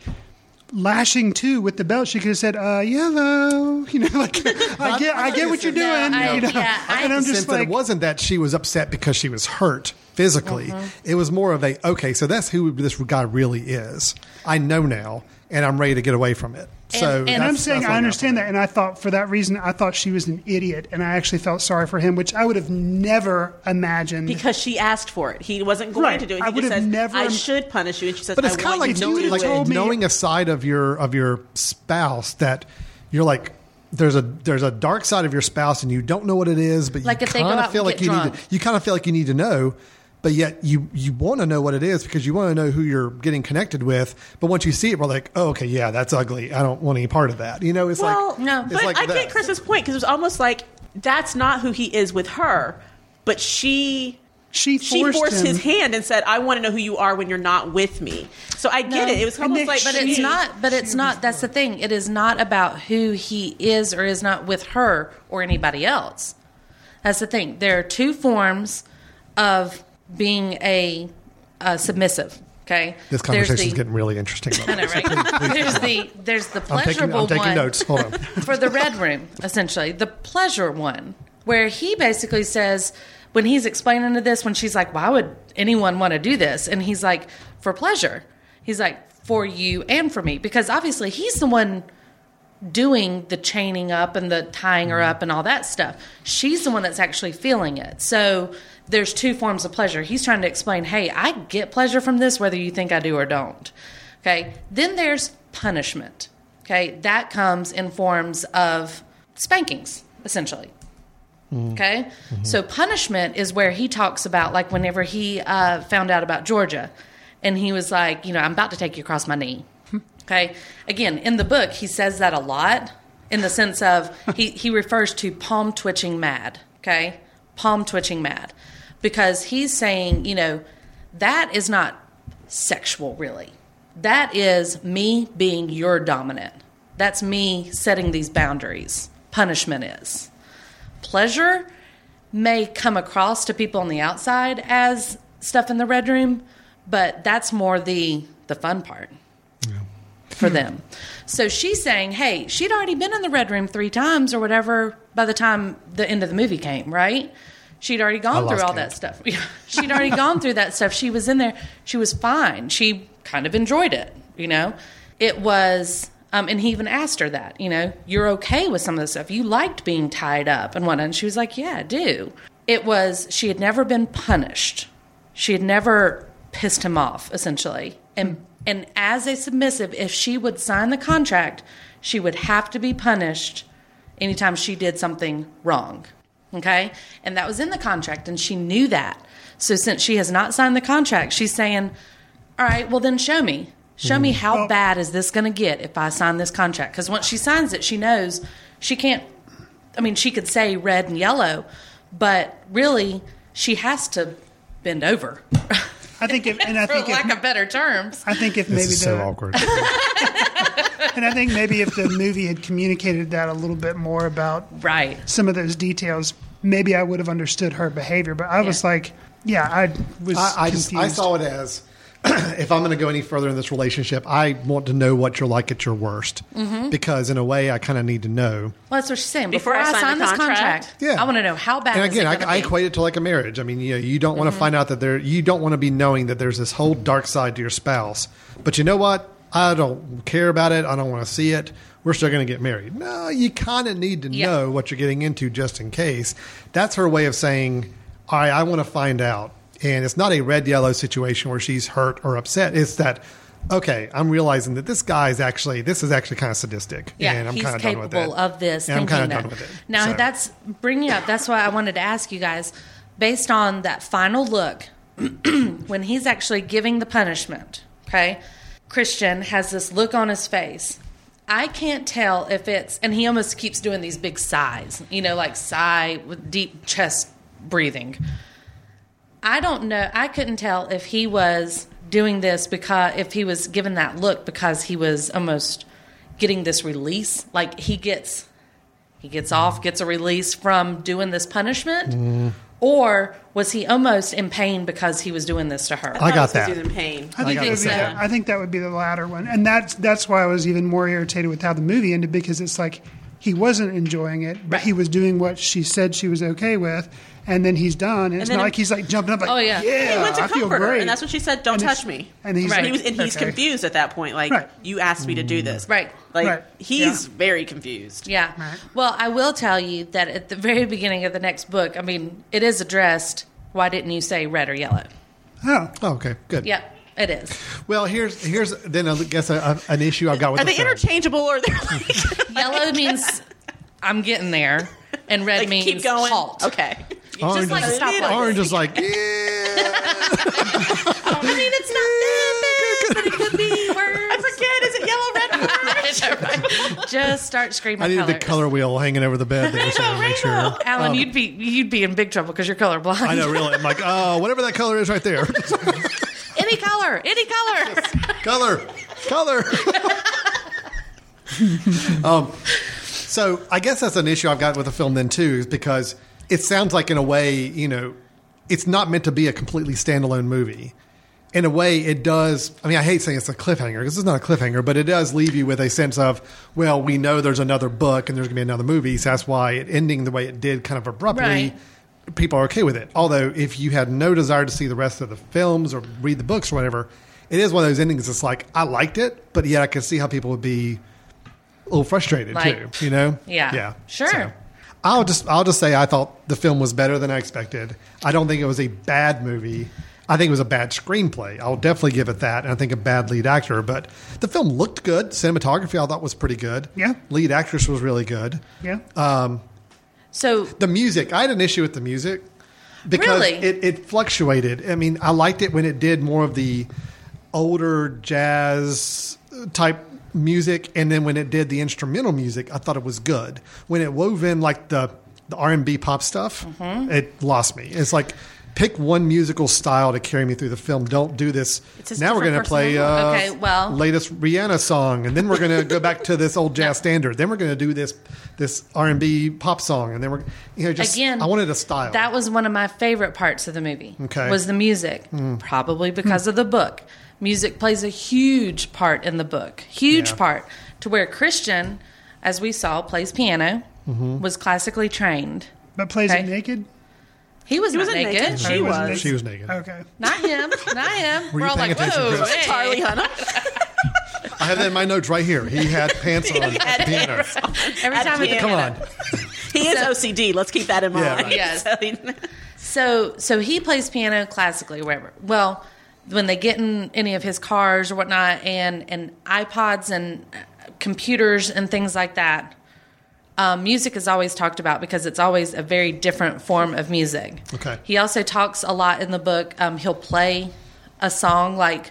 lashing two with the belt, she could have said, uh, yellow. You know, like, I get, I get what you're doing. I- you know? yeah, I- and I'm just sense that like, it wasn't that she was upset because she was hurt physically. It was more of a okay, so that's who this guy really is. I know now, and I'm ready to get away from it. So, and and that's- I'm saying that's I understand that, and I thought for that reason I thought she was an idiot, and I actually felt sorry for him, which I would have never imagined. because she asked for it. He wasn't going Right. to do it. I He would just have says, never- "I should punish you," and she says, But it's kind of like you to knowing, like told me- knowing a side of your of your spouse that you're like. There's a there's a dark side of your spouse, and you don't know what it is, but Like you if they go kind out of feel like get you need drunk. to, you kind of feel like you need to know, but yet you you want to know what it is because you want to know who you're getting connected with. But once you see it, we're like, oh, okay, yeah, that's ugly. I don't want any part of that. You know, it's like. well, like no. it's but like I that. get Chris's point because it was almost like that's not who he is with her, but she. she She forced, forced him. his hand and said, "I want to know who you are when you're not with me." So I get No. it. It was And almost like, But She- it's not. But it's not. That's the thing. It is not about who he is or is not with her or anybody else. That's the thing. There are two forms of being a, uh submissive. Okay. This conversation is getting really interesting. I know, right? there's the there's the I'm taking, I'm taking one notes. Hold on. for the red room, essentially the pleasure one, where he basically says when he's explaining to this, when she's like, "Why would anyone want to do this?" and he's like, "For pleasure." He's like, "For you and for me," because obviously he's the one doing the chaining up and the tying her up and all that stuff. She's the one that's actually feeling it. So there's two forms of pleasure. He's trying to explain, hey, I get pleasure from this whether you think I do or don't. Okay. Then there's punishment. Okay. That comes in forms of spankings, essentially. Okay. So punishment is where he talks about, like, whenever he uh, found out about Georgia and he was like, you know, I'm about to take you across my knee. Okay. Again, in the book, he says that a lot in the sense of he, he refers to palm twitching mad. Okay. Palm twitching mad. Because he's saying, you know, that is not sexual, really. That is me being your dominant. That's me setting these boundaries. Punishment is. Pleasure may come across to people on the outside as stuff in the red room, but that's more the the fun part for them. So she's saying, hey, she'd already been in the red room three times or whatever by the time the end of the movie came, right? She'd already gone through all count. that stuff. She'd already gone through that stuff. She was in there. She was fine. She kind of enjoyed it, you know? It was, um, and he even asked her that, you know, you're okay with some of the stuff. You liked being tied up and whatnot. And she was like, yeah, I do. It was, she had never been punished. She had never pissed him off, essentially. And, and as a submissive, if she would sign the contract, she would have to be punished anytime she did something wrong. Okay? And that was in the contract, and she knew that. So since she has not signed the contract, she's saying, All right, well, then show me. Show me mm-hmm. how Well- bad is this going to get if I sign this contract? Because once she signs it, she knows she can't. I mean, she could say red and yellow, but really, she has to bend over, I think if, and I for think lack if, of better terms. I think if This maybe is so awkward. and I think maybe if the movie had communicated that a little bit more about Right. some of those details, maybe I would have understood her behavior. But I was like, Yeah, I was I, I just. I saw it as if I'm going to go any further in this relationship, I want to know what you're like at your worst Mhm. because in a way I kind of need to know. Well, that's what she's saying. Before Before, I I sign sign this contract. contract, Yeah. I want to know how bad and is again, it I, I equate it to like a marriage. I mean, you, you don't want to Mhm. find out that there. You don't want to be knowing that there's this whole dark side to your spouse. But you know what? I don't care about it. I don't want to see it. We're still going to get married. No, you kind of need to know what you're getting into just in case. That's her way of saying, "All right, I want to find out." And it's not a red yellow situation where she's hurt or upset. It's that. Okay, I'm realizing that this guy is actually this is actually kind of sadistic, Yeah, and I'm he's kind of done with it. capable of this. And I'm kind of that. done with it. Now So- that's bringing up. That's why I wanted to ask you guys, based on that final look, when he's actually giving the punishment. Okay, Christian has this look on his face. I can't tell if it's, and he almost keeps doing these big sighs. You know, like sigh with deep chest breathing. I don't know. I couldn't tell if he was doing this because if he was given that look because he was almost getting this release. Like he gets he gets off, gets a release from doing this punishment, Mm. or was he almost in pain because he was doing this to her? I got that. In pain. I think, got that would the be the, I think that would be the latter one, and that's that's why I was even more irritated with how the movie ended because it's like he wasn't enjoying it, but he was doing what she said she was okay with, and then he's done, and, it's not it- like he's like jumping up like, Oh, yeah. yeah, he went to I feel comfort her, great, and that's what she said. Don't And touch me. and he's and like, he was, and he's okay. confused at that point. Like Right. you asked me to do this, Right. Like Right. he's very confused. Yeah. Well, I will tell you that at the very beginning of the next book, I mean, it is addressed. Why didn't you say red or yellow? Oh, okay, good. Yeah, it is. Well, here's here's then I guess a, a, an issue I've got with Are the they film. interchangeable or they're like Yellow means I'm getting there, and red Like, means keep going? halt. Okay. Orange, like is, stoplights. orange is like, yeah. I mean, it's not that bad, but it could be worse. I forget. Is it yellow, red, or orange? Just start screaming. I needed colors. the color wheel hanging over the bed there so to make sure. Alan, Um, you'd be you'd be in big trouble because you're colorblind. I know, really. I'm like, oh, whatever that color is right there. Any color, any color. color, color. um, so I guess that's an issue I've got with the film then too, is because it sounds like in a way, you know, it's not meant to be a completely standalone movie. In a way, it does. I mean, I hate saying it's a cliffhanger because it's not a cliffhanger, but it does leave you with a sense of, well, we know there's another book and there's going to be another movie. So that's why it ending the way it did, kind of abruptly, Right. People are okay with it. Although, if you had no desire to see the rest of the films or read the books or whatever, it is one of those endings It's like, I liked it, but yet I can see how people would be a little frustrated Like- too. You know? Yeah. Yeah. Sure. So, I'll just I'll just say I thought the film was better than I expected. I don't think it was a bad movie. I think it was a bad screenplay. I'll definitely give it that. And I think a bad lead actor, but the film looked good. Cinematography I thought was pretty good. Yeah. Lead actress was really good. yeah. Um, So the music, I had an issue with the music because Really? it, it fluctuated. I mean, I liked it when it did more of the older jazz type music, and then when it did the instrumental music, I thought it was good. When it wove in like the the R and B pop stuff, Mm-hmm. it lost me. It's like. Pick one musical style to carry me through the film. Don't do this. Now we're going to play uh. Okay, well- latest Rihanna song, and then we're going to go back to this old jazz standard. Then we're going to do this this R and B pop song, and then we're you know just Again, I wanted a style. That was one of my favorite parts of the movie. Okay. Was the music. Mm. Probably because of the book. Music plays a huge part in the book. Huge Yeah. part. To where Christian, as we saw, plays piano, Mhm. was classically trained. But plays Okay. it naked? He was He not wasn't naked. naked. She wasn't was. naked? she was naked. Okay. Not him. Not him. Were We're you all paying like, attention, whoa, Chris? hey. Charlie Hunnam. I have that in my notes right here. He had pants on He had piano. on. Every At time it- piano. Come on. He is OCD. Let's keep that in mind. Yeah, right. Yes. So he- So so he plays piano classically wherever. Well, when they get in any of his cars or whatnot, and and iPods and uh, computers and things like that, um, music is always talked about because it's always a very different form of music. Okay. He also talks a lot in the book. Um, he'll play a song like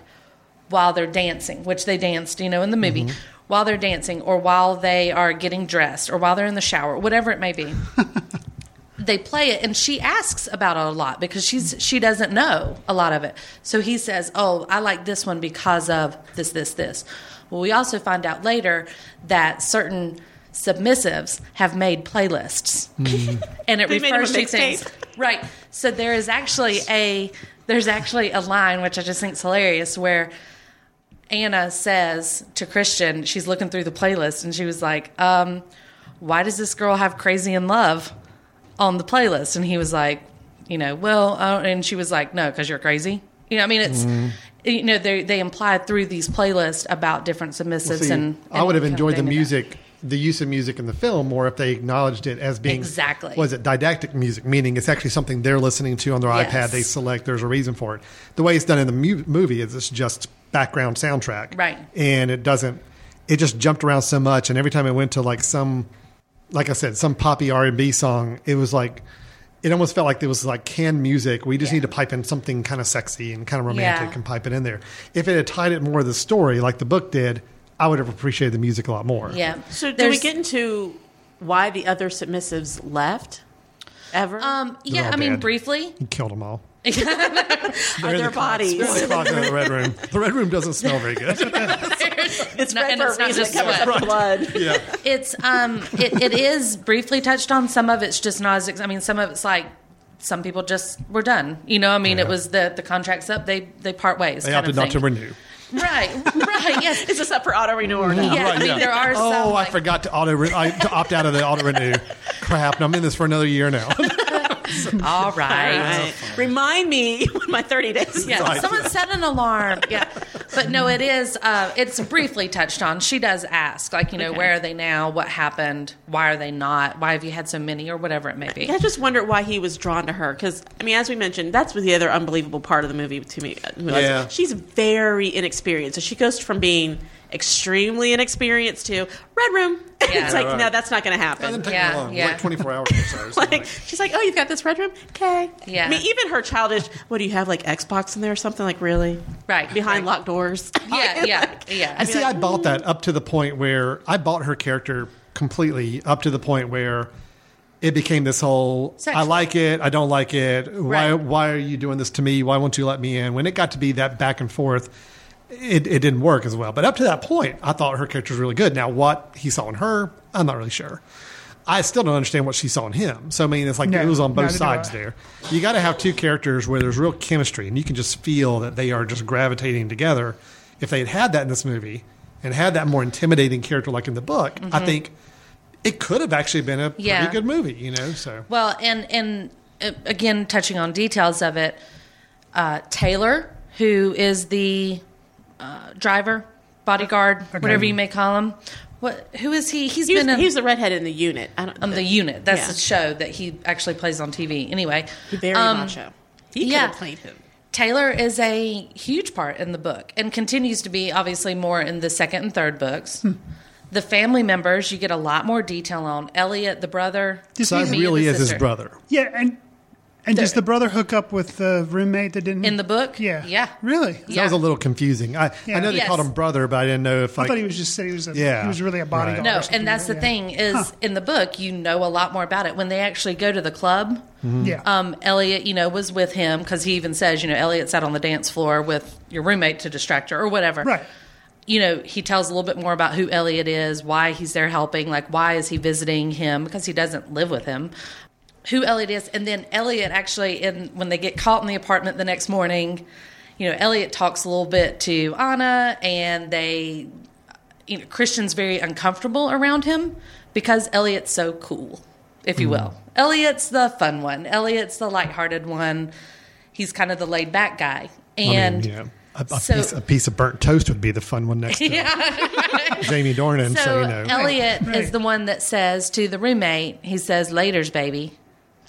while they're dancing, which they danced, you know, in the movie. While they're dancing, or while they are getting dressed, or while they're in the shower, whatever it may be they play it and she asks about it a lot because she's she doesn't know a lot of it so he says oh i like this one because of this this this well we also find out later that certain submissives have made playlists, and it They refers to things. Right. So there is actually a there's actually a line which I just think is hilarious where Ana says to Christian, she's looking through the playlist and she was like, um, why does this girl have Crazy in Love on the playlist? And he was like, you know, well, uh, and she was like, no, because you're crazy. You know, I mean, it's, you know, they, they imply through these playlists about different submissives See, and, I would have enjoyed the kind that. music, the use of music in the film or if they acknowledged it as being Exactly. Was it diegetic music, meaning it's actually something they're listening to on their Yes. iPad. They select. There's a reason for it. The way it's done in the mu- movie is it's just background soundtrack, Right. And it doesn't. It just jumped around so much, and every time it went to like some, like I said, some poppy R and B song, it was like. It almost felt like there was like canned music. We just Yeah. need to pipe in something kind of sexy and kind of romantic Yeah. and pipe it in there. If it had tied it more to the story, like the book did, I would have appreciated the music a lot more. Yeah. So, do we There's- get into why the other submissives left? Ever? Um, yeah, all I mean, dead. briefly. He killed them all. Are their bodies? They're locked in the red room. The red room doesn't smell very good. It's not- red and for it's not reason. just It covers sweat. up the blood. yeah. It's um, it, it is briefly touched on. Some of it's just not as. ex- I mean, some of it's like some people just were done. You know, I mean, it was the the contracts up. They they part ways. They kind opted of not to thing. renew. Right, right. Yes. Is this up for auto renewal or no? Yeah, I mean, there are oh, some. Oh, like- I forgot to auto re- I, to opt out of the auto renew. Crap! I'm in this for another year now. All All right. right. Remind me when my 30 days is Yeah, Right. someone set an alarm. Yeah, but no, it is. Uh, it's briefly touched on. She does ask, like, you know, Okay. where are they now? What happened? Why are they not? Why have you had so many, or whatever it may be? I just wondered why he was drawn to her because I mean, as we mentioned, that's the other unbelievable part of the movie to me. was Yeah. she's very inexperienced, so she goes from being extremely inexperienced to red room. Yeah. it's like Right. no, that's not going to happen. didn't Yeah, long. yeah. Like 24 hours or so. so Like like- she's like, oh, you've got this red room, okay. Yeah. I mean, even her childish. What do you have like Xbox in there or something? Like really? Right, behind right. locked doors. Yeah, yeah, yeah. I see. I bought that mm. up to the point where I bought her character completely up to the point where it became this whole Sexual. I like it, I don't like it. Why Right. why are you doing this to me? Why won't you let me in? When it got to be that back and forth, it, it didn't work as well. But up to that point, I thought her character was really good. Now what he saw in her, I'm not really sure. I still don't understand what she saw in him. So I mean, it's like No, it was on both sides there. You got to have two characters where there's real chemistry, and you can just feel that they are just gravitating together. If they had had that in this movie and had that more intimidating character like in the book, I think it could have actually been a Yeah. pretty good movie. You know, so Well, and and uh, again, touching on details of it, uh, Taylor, who is the uh, driver, bodyguard, whatever you may call him. What? Who is he? He's He was, been in, he was the redhead in the unit. I don't. on the unit. That's Yeah. the show that he actually plays on TV. Anyway, very um, macho. He could yeah. have played him. Taylor is a huge part in the book and continues to be obviously more in the second and third books. The family members you get a lot more detail on. Elliot, the brother, This so he- it me, really the is his brother. Yeah, and and does the brother hook up with the roommate that didn't in the book. Yeah, yeah, really. That was a little confusing. I, I know they Yes. called him brother, but I didn't know if I like thought he was just said he was a, Yeah, he was really a bodyguard. right. No, something, and that's the yeah. thing is Huh. in the book you know a lot more about it when they actually go to the club. Yeah. Um, Elliot, you know, was with him because he even says, you know, Elliot sat on the dance floor with your roommate to distract her or whatever. right. You know, he tells a little bit more about who Elliot is, why he's there helping, like why is he visiting him because he doesn't live with him. Who Elliot is, and then Elliot actually, in when they get caught in the apartment the next morning, you know, Elliot talks a little bit to Ana, and they you know, Christian's very uncomfortable around him because Elliot's so cool, if you mm-hmm. will. Elliot's the fun one. Elliot's the lighthearted one. He's kind of the laid back guy. And I mean, yeah, a, a, so- piece, a piece of burnt toast would be the fun one next to Jamie Dornan. So, so you know, Elliot Right, is the one that says to the roommate, he says, "Later's, baby."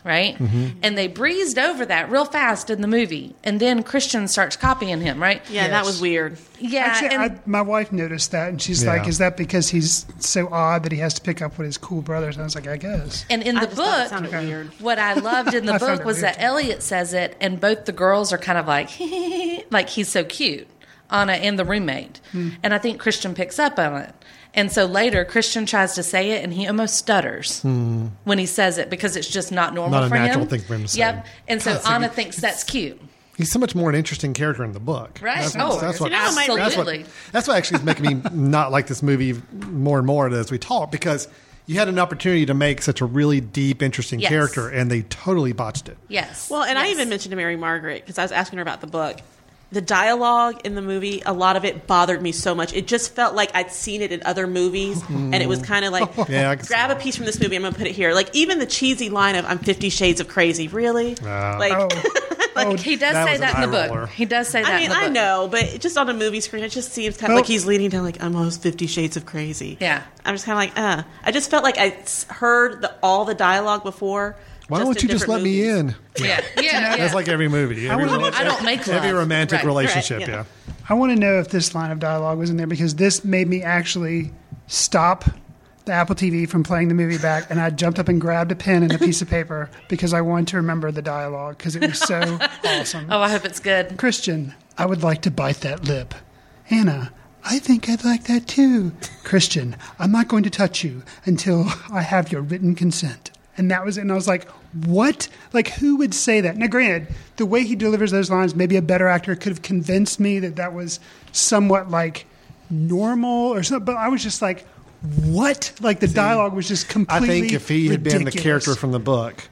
Right, Mm-hmm. and they breezed over that real fast in the movie, and then Christian starts copying him. Right, Yeah, that was weird. yeah, Actually, and- I, my wife noticed that, and she's Yeah. like, "Is that because he's so odd that he has to pick up with his cool brothers?" And I was like, "I guess." and in I the just thought it book, sounded weird. What I loved in the book was that. Elliot says it, and both the girls are kind of like, like he's so cute, Ana and the roommate. Hmm. And I think Christian picks up on it. And so later, Christian tries to say it, and he almost stutters when he says it because it's just not normal Hmm. Not a for natural him. thing for him to say. Yep. And so God, so Ana thinks that's cute. he's so much more an interesting character in the book. Right. That's, Oh, that's what, you know, my- that's what, absolutely. that's what actually is making me not like this movie more and more as we talk because You had an opportunity to make such a really deep, interesting Yes. character, and they totally botched it. Yes. Well, and I even mentioned to Mary Margaret because I was asking her about the book. The dialogue in the movie, a lot of it bothered me so much. It just felt like I'd seen it in other movies, and it was kind of like, Yeah, I can see grab a piece from this movie. I'm going to put it here. Like even the cheesy line of "I'm Fifty Shades of Crazy." Really? Uh, like, Oh, oh, He does That say that in the book. roller. He does say that I mean, in the book. I know, but just on a movie screen, it just seems kind of Well- like he's leaning down, like I'm almost Fifty Shades of Crazy. Yeah. I'm just kind of like, uh. I just felt like I heard the, all the dialogue before. Why just don't you just let different me in? Yeah. Yeah. yeah. That's like every movie. Every, wanna- romantic- I don't make love. every romantic Right, relationship. right, yeah. yeah. I want to know if this line of dialogue was in there because this made me actually stop the Apple TV from playing the movie back, and I jumped up and grabbed a pen and a piece of paper because I wanted to remember the dialogue because it was so awesome. Oh, I hope it's good. Christian, I would like to bite that lip. Ana, I think I'd like that too. Christian, I'm not going to touch you until I have your written consent. And that was it. And I was like, what? Like, who would say that? Now, granted, the way he delivers those lines, maybe a better actor could have convinced me that that was somewhat like normal or something. But I was just like, what? Like, the dialogue was just completely. I think if he had been the character from the book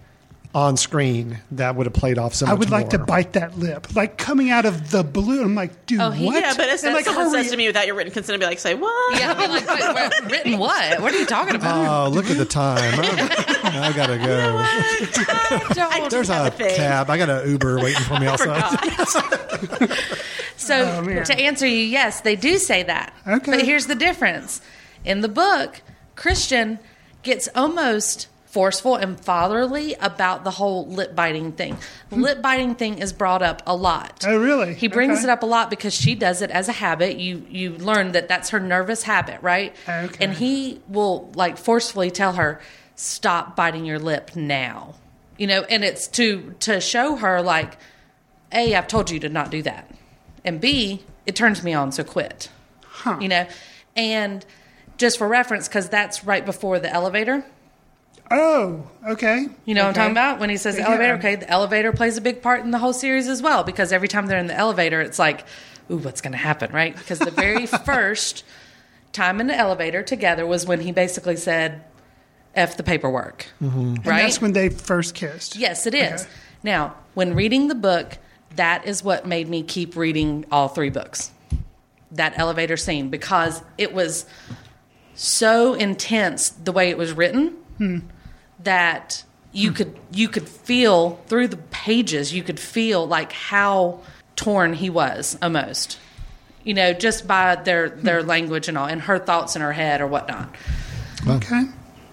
on screen, that would have played off so I would like to bite that lip, like coming out of the blue. I'm like, dude, Oh, he- what? Yeah, but if And, that someone hurry- says to me without your written consent, I'd be like, say what? Yeah. I'd be like, wait, wait, written what? What are you talking about? Oh, look at the time. I, I gotta go. Don't. There's a thing. cab. I got an Uber waiting for me outside. So Oh, to answer you, yes, they do say that. Okay. But here's the difference. In the book, Christian gets almost forceful and fatherly about the whole lip biting thing. Lip biting thing is brought up a lot. Hmm. Oh, really? He brings Okay. it up a lot because she does it as a habit. You you learn that that's her nervous habit, right? Okay. And he will like forcefully tell her, "Stop biting your lip now." You know, and it's to to show her like, "A, I've told you to not do that." And B, it turns me on, so quit. Huh. You know, and just for reference, because that's right before the elevator. Oh, okay. You know what I'm talking about? When he says Yeah. elevator, okay, the elevator plays a big part in the whole series as well because every time they're in the elevator, it's like, ooh, what's going to happen, right? Because the very first time in the elevator together was when he basically said, F the paperwork. Mm-hmm. And Right? that's when they first kissed. Yes, it is. Okay. Now, when reading the book, that is what made me keep reading all three books. That elevator scene because it was so intense the way it was written hmm. That you hmm. could you could feel through the pages you could feel like how torn he was almost you know just by their their hmm. language and all and her thoughts in her head or whatnot. Okay.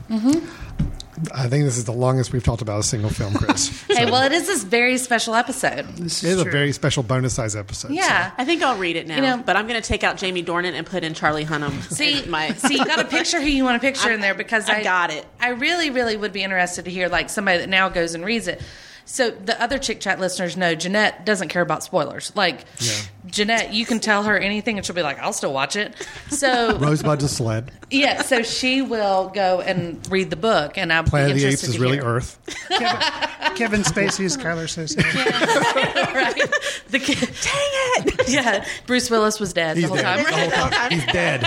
Mm-hmm. I think this is the longest we've talked about a single film, Chris. hey well it is this very special episode This It is a very special bonus size episode. yeah I think I'll read it now. You know- but I'm going to take out Jamie Dornan and put in Charlie Hunnam. See, my see, you got to picture who you want to picture I- in there because I I, got it. I really, really would be interested to hear like somebody that now goes and reads it. So the other Chick Chat listeners know Janette doesn't care about spoilers. Like Janette, you can tell her anything and she'll be like, "I'll still watch it." So Rosebud's a sled. yeah, so she will go and read the book, and I'm Planet of the Apes is really hear. Earth. Kevin, Kevin Spacey is Keyser Söze. right? The kid, dang it! Yeah, Bruce Willis was dead He's the whole dead. time. The whole time. He's dead.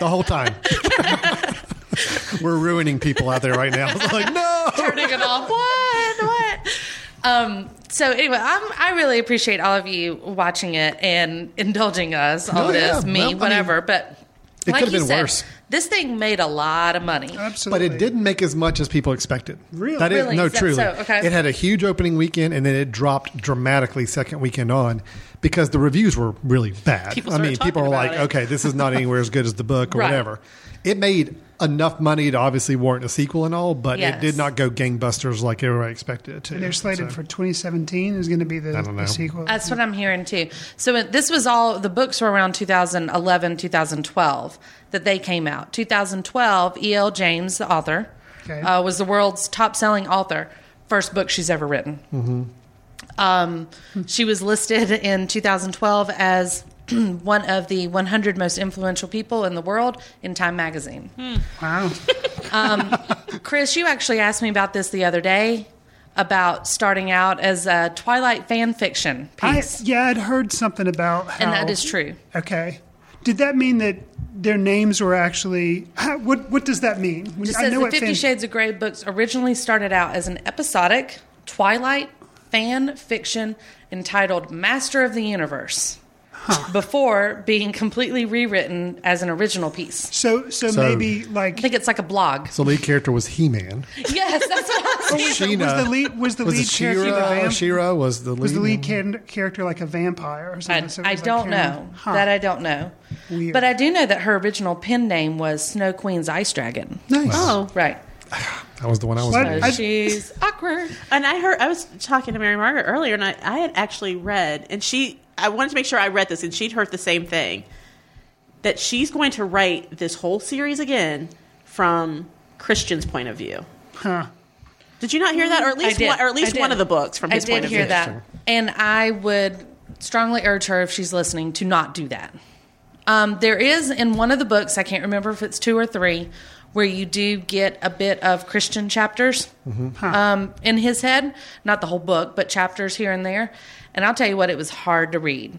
The whole time. We're ruining people out there right now. It's like, no. turning it off. What? What? Um, so anyway, I'm, I really appreciate all of you watching it and indulging us. All Oh, it yeah. me, Well, I mean, whatever. but it like could've you been said, worse. This thing made a lot of money. Absolutely. But it didn't make as much as people expected. Really? That is, Really? no, Is that truly. so? Okay. It had a huge opening weekend, and then it dropped dramatically second weekend on because the reviews were really bad. People I mean, people were like, it. "Okay, this is not anywhere as good as the book or Right. whatever." It made enough money to obviously warrant a sequel and all, but Yes. it did not go gangbusters like everybody expected it to. And they're slated So- for 2017 is going to be the, I don't know. the sequel. That's what I'm hearing too. So this was all the books were around 2011, 2012 that they came out. 2012, E.L. James, the author, Okay. uh, was the world's top-selling author. First book she's ever written. Um, she was listed in 2012 as one of the 100 most influential people in the world in Time magazine. Hmm. wow. Um, Chris, you actually asked me about this the other day about starting out as a Twilight fan fiction I, piece, yeah, I'd heard something about how. and that is true. Okay. Did that mean that their names were actually? How, what What does that mean? When- Just says the Fifty fan- Shades of Grey books originally started out as an episodic Twilight fan fiction entitled Master of the Universe. Before being completely rewritten as an original piece. So, so, So- maybe like I think it's like a blog. So the lead character was He Man. yes, that's what I was thinking. was the lead was the was lead it character the She-Ra? vamp- She-Ra was the lead. was the lead can- character like a vampire or I, something? So it I was like don't him. know. Huh. That I don't know. Weird. But I do know that her original pen name was Snow Queen's Ice Dragon. nice. Oh, Right. That was the one I was. What? reading. So I- she's awkward. and I heard I was talking to Mary Margaret earlier, and I, I had actually read, and she I wanted to make sure I read this, and she'd heard the same thing that she's going to write this whole series again from Christian's point of view. Huh. Did you not hear that, or at least one, or at least one of the books from I his did point of view? I did hear that, and I would strongly urge her if she's listening to not do that. Um, there is in one of the books, I can't remember if it's two or three, where you do get a bit of Christian chapters um, in his head. Not the whole book, but chapters here and there. And I'll tell you what, it was hard to read.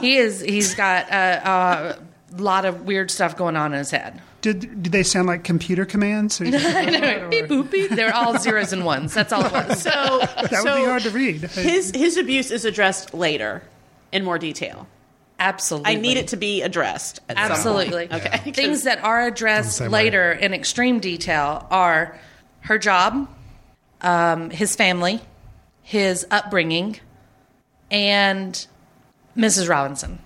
he is. He's got a, a lot of weird stuff going on in his head. Did did they sound like computer commands? Or- Beep boop beep. They're all zeros and ones. That's all it was. So that would so be hard to read. His his abuse is addressed later in more detail. Absolutely. I need it to be addressed. At some Absolutely. point. Okay. Things that are addressed same later in extreme detail are her job, um, his family, his upbringing, and Mrs. Robinson.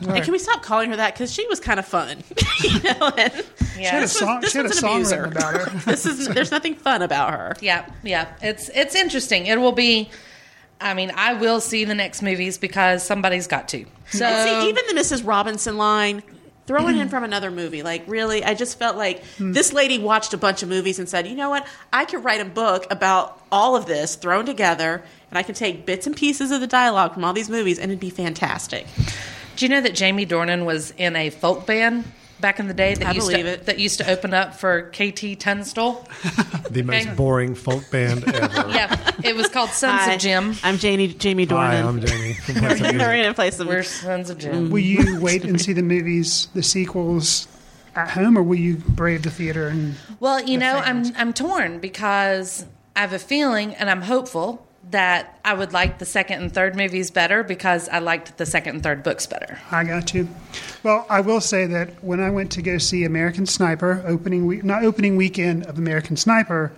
And can we stop calling her that? Because she was kind of fun. you know, and she had a this was- song, she had a song abuser. about her. this is there's nothing fun about her. Yeah, yeah. It's it's interesting. It will be. I mean, I will see the next movies because somebody's got to. So And see, even the Mrs. Robinson line, throwing in from another movie, like really, I just felt like this lady watched a bunch of movies and said, you know what, I could write a book about all of this thrown together, and I can take bits and pieces of the dialogue from all these movies, and it'd be fantastic. Do you know that Jamie Dornan was in a folk band back in the day that I used believe to it. that used to open up for KT Tunstall? the most Okay. boring folk band ever. yeah, it was called Sons Hi, of Jim. I'm Janie, Jamie Hi, I'm Jamie. from Place of We're Music. going to play some. We're Sons of Jim. Will you wait and see the movies, the sequels, at home, or will you brave the theater and? Well, you know, fans. I'm I'm torn because I have a feeling, and I'm hopeful that I would like the second and third movies better because I liked the second and third books better. I got you. Well, I will say that when I went to go see American Sniper opening week, not opening weekend of American Sniper,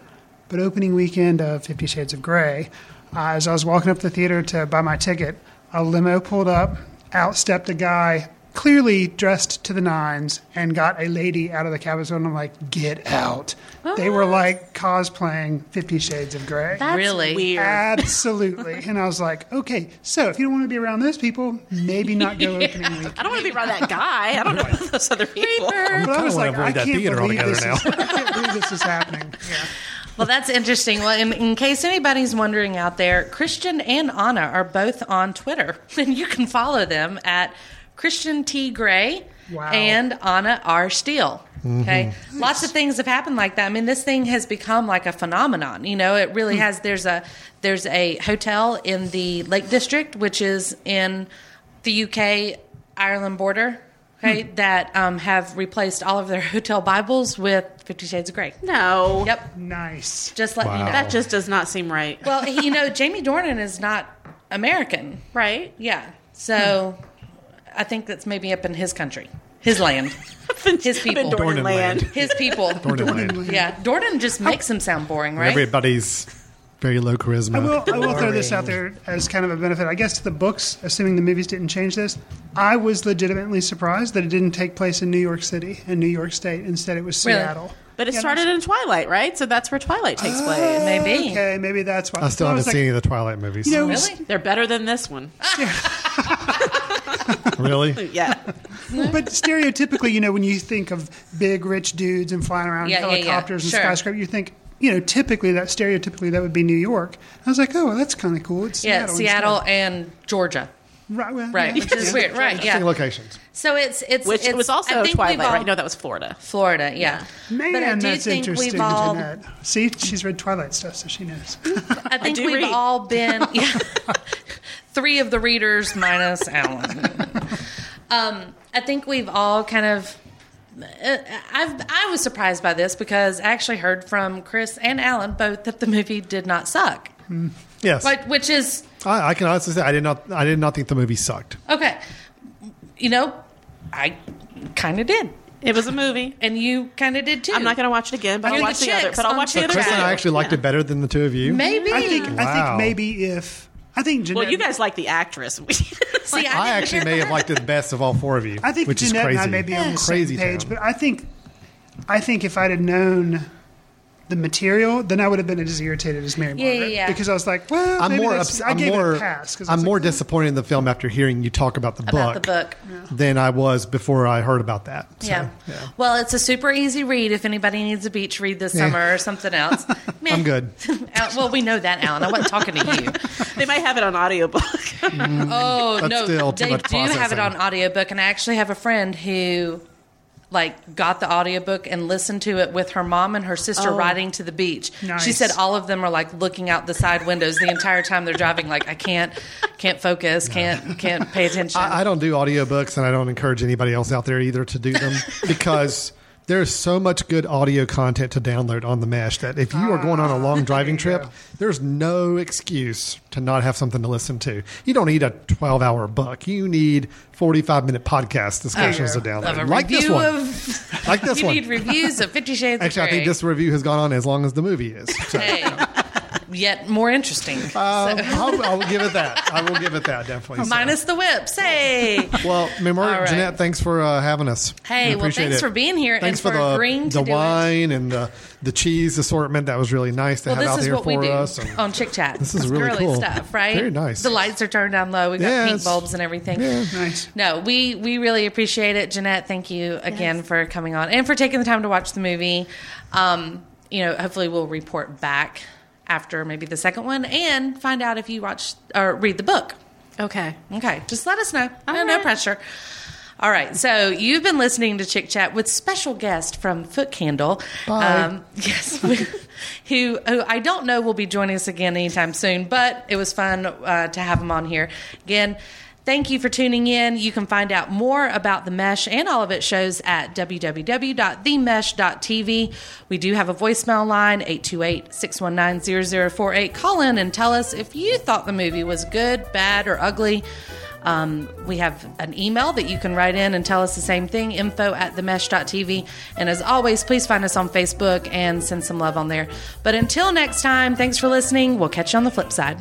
but opening weekend of Fifty Shades of Grey, uh, as I was walking up the theater to buy my ticket, a limo pulled up. Out stepped a guy, clearly dressed to the nines, and got a lady out of the cab. And I'm like, "Get out!" They were ah. like cosplaying Fifty Shades of Grey. That's Really? weird. Absolutely. and I was like, okay, so if you don't want to be around those people, maybe not go opening week. I don't want to be around that guy. I don't know those other people. But I kinda was wanna like, avoid I that can't theater believe altogether this now. is, I can't believe this is happening. Yeah. Well, that's interesting. Well, in, in case anybody's wondering out there, Christian and Ana are both on Twitter, and you can follow them at Christian T Grey Wow. and Ana R Steele. Mm-hmm. Okay, lots of things have happened like that. I mean, this thing has become like a phenomenon. You know, it really hmm. has. There's a there's a hotel in the Lake District, which is in the UK Ireland border. Okay, hmm. that um, have replaced all of their hotel Bibles with Fifty Shades of Grey. No. Yep, Nice. just letting you Wow. know. That just does not seem right. Well, you know, Jamie Dornan is not American. right? Yeah. So I think that's maybe up in his country, his land, his people. Dornan Dornan land. land. his people. Dornan land. Yeah. Dornan just makes him sound boring, right? Everybody's very low charisma. I will, I will throw this out there as kind of a benefit. I guess to the books, assuming the movies didn't change this, I was legitimately surprised that it didn't take place in New York City and New York State. Instead, it was Really? Seattle. But it Yeah, started in Twilight, right? So that's where Twilight takes place. Oh, maybe. Okay, maybe that's why. I still Well, haven't was like, seen any of the Twilight movies. You know, oh, Really? They're better than this one. really? Yeah. But stereotypically, you know, when you think of big rich dudes and flying around Yeah, in yeah, yeah. helicopters and Sure. skyscrapers, you think, you know, typically that stereotypically that would be New York. I was like, oh, well, that's kind of cool. It's Yeah, Seattle. Seattle and Georgia. Right, well, Right. yeah. Which is weird. Right. Interesting Yeah. locations. So it's it's Which it's, was I also think Twilight, we've all- right? No, that was Florida. Florida. Yeah. Man, but I do that's think interesting, we've all Janette. See, she's read Twilight stuff, so she knows. I think do we've read. all been yeah, three of the readers minus Alan. Um, I think we've all kind of. Uh, I've, I was surprised by this because I actually heard from Chris and Alan both that the movie did not suck, Yes, but which is I, I can honestly say I did not. I did not think the movie sucked. okay. You know, I kind of did, It was a movie. and you kind of did too. I'm not going to watch it again, but You're I'll watch the the other. chicks But I'll on watch the Chit other. Chris and Chat. I actually liked it better than the two of you. maybe. I think I Wow. think maybe if I think Janette, Well, you guys like the actress. See, I, I didn't actually may have liked it best of all four of you. I think which Janette is crazy. and I may be on the crazy same page, town. but I think I think if I'd have known the material, then I would have been as irritated as Mary Yeah, yeah, Margaret yeah. because I was like, well, I'm maybe more. that's- ups- I I'm gave more. it a pass. 'cause I I'm was more like, hmm. disappointed in the film after hearing you talk about the about book, the book. than I was before I heard about that. So, yeah. Well, it's a super easy read if anybody needs a beach read this summer or something else. Meh. I'm good. Well, we know that, Alan. I wasn't talking to you. they might have it on audiobook. Mm, oh, no. still too they much do have it on audiobook, and I actually have a friend who like got the audiobook and listened to it with her mom and her sister oh. riding to the beach. She said all of them are like looking out the side windows the entire time they're driving like I can't can't focus, can't can't pay attention. I, I don't do audiobooks and I don't encourage anybody else out there either to do them because there's so much good audio content to download on the mesh that if you are going on a ah, long driving trip, there's no excuse to not have something to listen to. You don't need a 12 hour book. You need 45 minute podcast discussions to download. Like this one. of like this you one. need reviews of Fifty Shades Actually, I think this review has gone on as long as the movie is. So, Hey, yet more interesting. um, I'll, I'll give it that. I will give it that, definitely. So. Minus the whips. Hey. Well, Memorial, All right. Janette, thanks for uh, having us. Hey, We well, thanks it. for being here Thanks and for, for the, agreeing to the do it. wine and the, the cheese assortment. That was really nice to Well, have this out is here what we for do us. on Chick Chat. This is It's really girly cool. stuff, right? Very nice. The lights are turned down low. We got Yeah, pink bulbs and everything. Yeah. Nice. No, we we really appreciate it, Janette. Thank you again for coming on and for taking the time to watch the movie. Um, you know, hopefully we'll report back after maybe the second one and find out if you watch or read the book. okay. Okay, just let us know. No, no pressure. All right, so you've been listening to Chick Chat with special guest from Footcandle. Bye. yes, who, who I don't know will be joining us again anytime soon, but it was fun uh, to have him on here. Again, thank you for tuning in. You can find out more about The Mesh and all of its shows at www.themesh.tv. We do have a voicemail line, 828-619-0048. Call in and tell us if you thought the movie was good, bad, or ugly. Um, we have an email that you can write in and tell us the same thing info at themesh.tv. And as always, please find us on Facebook and send some love on there. But until next time, thanks for listening. We'll catch you on the flip side.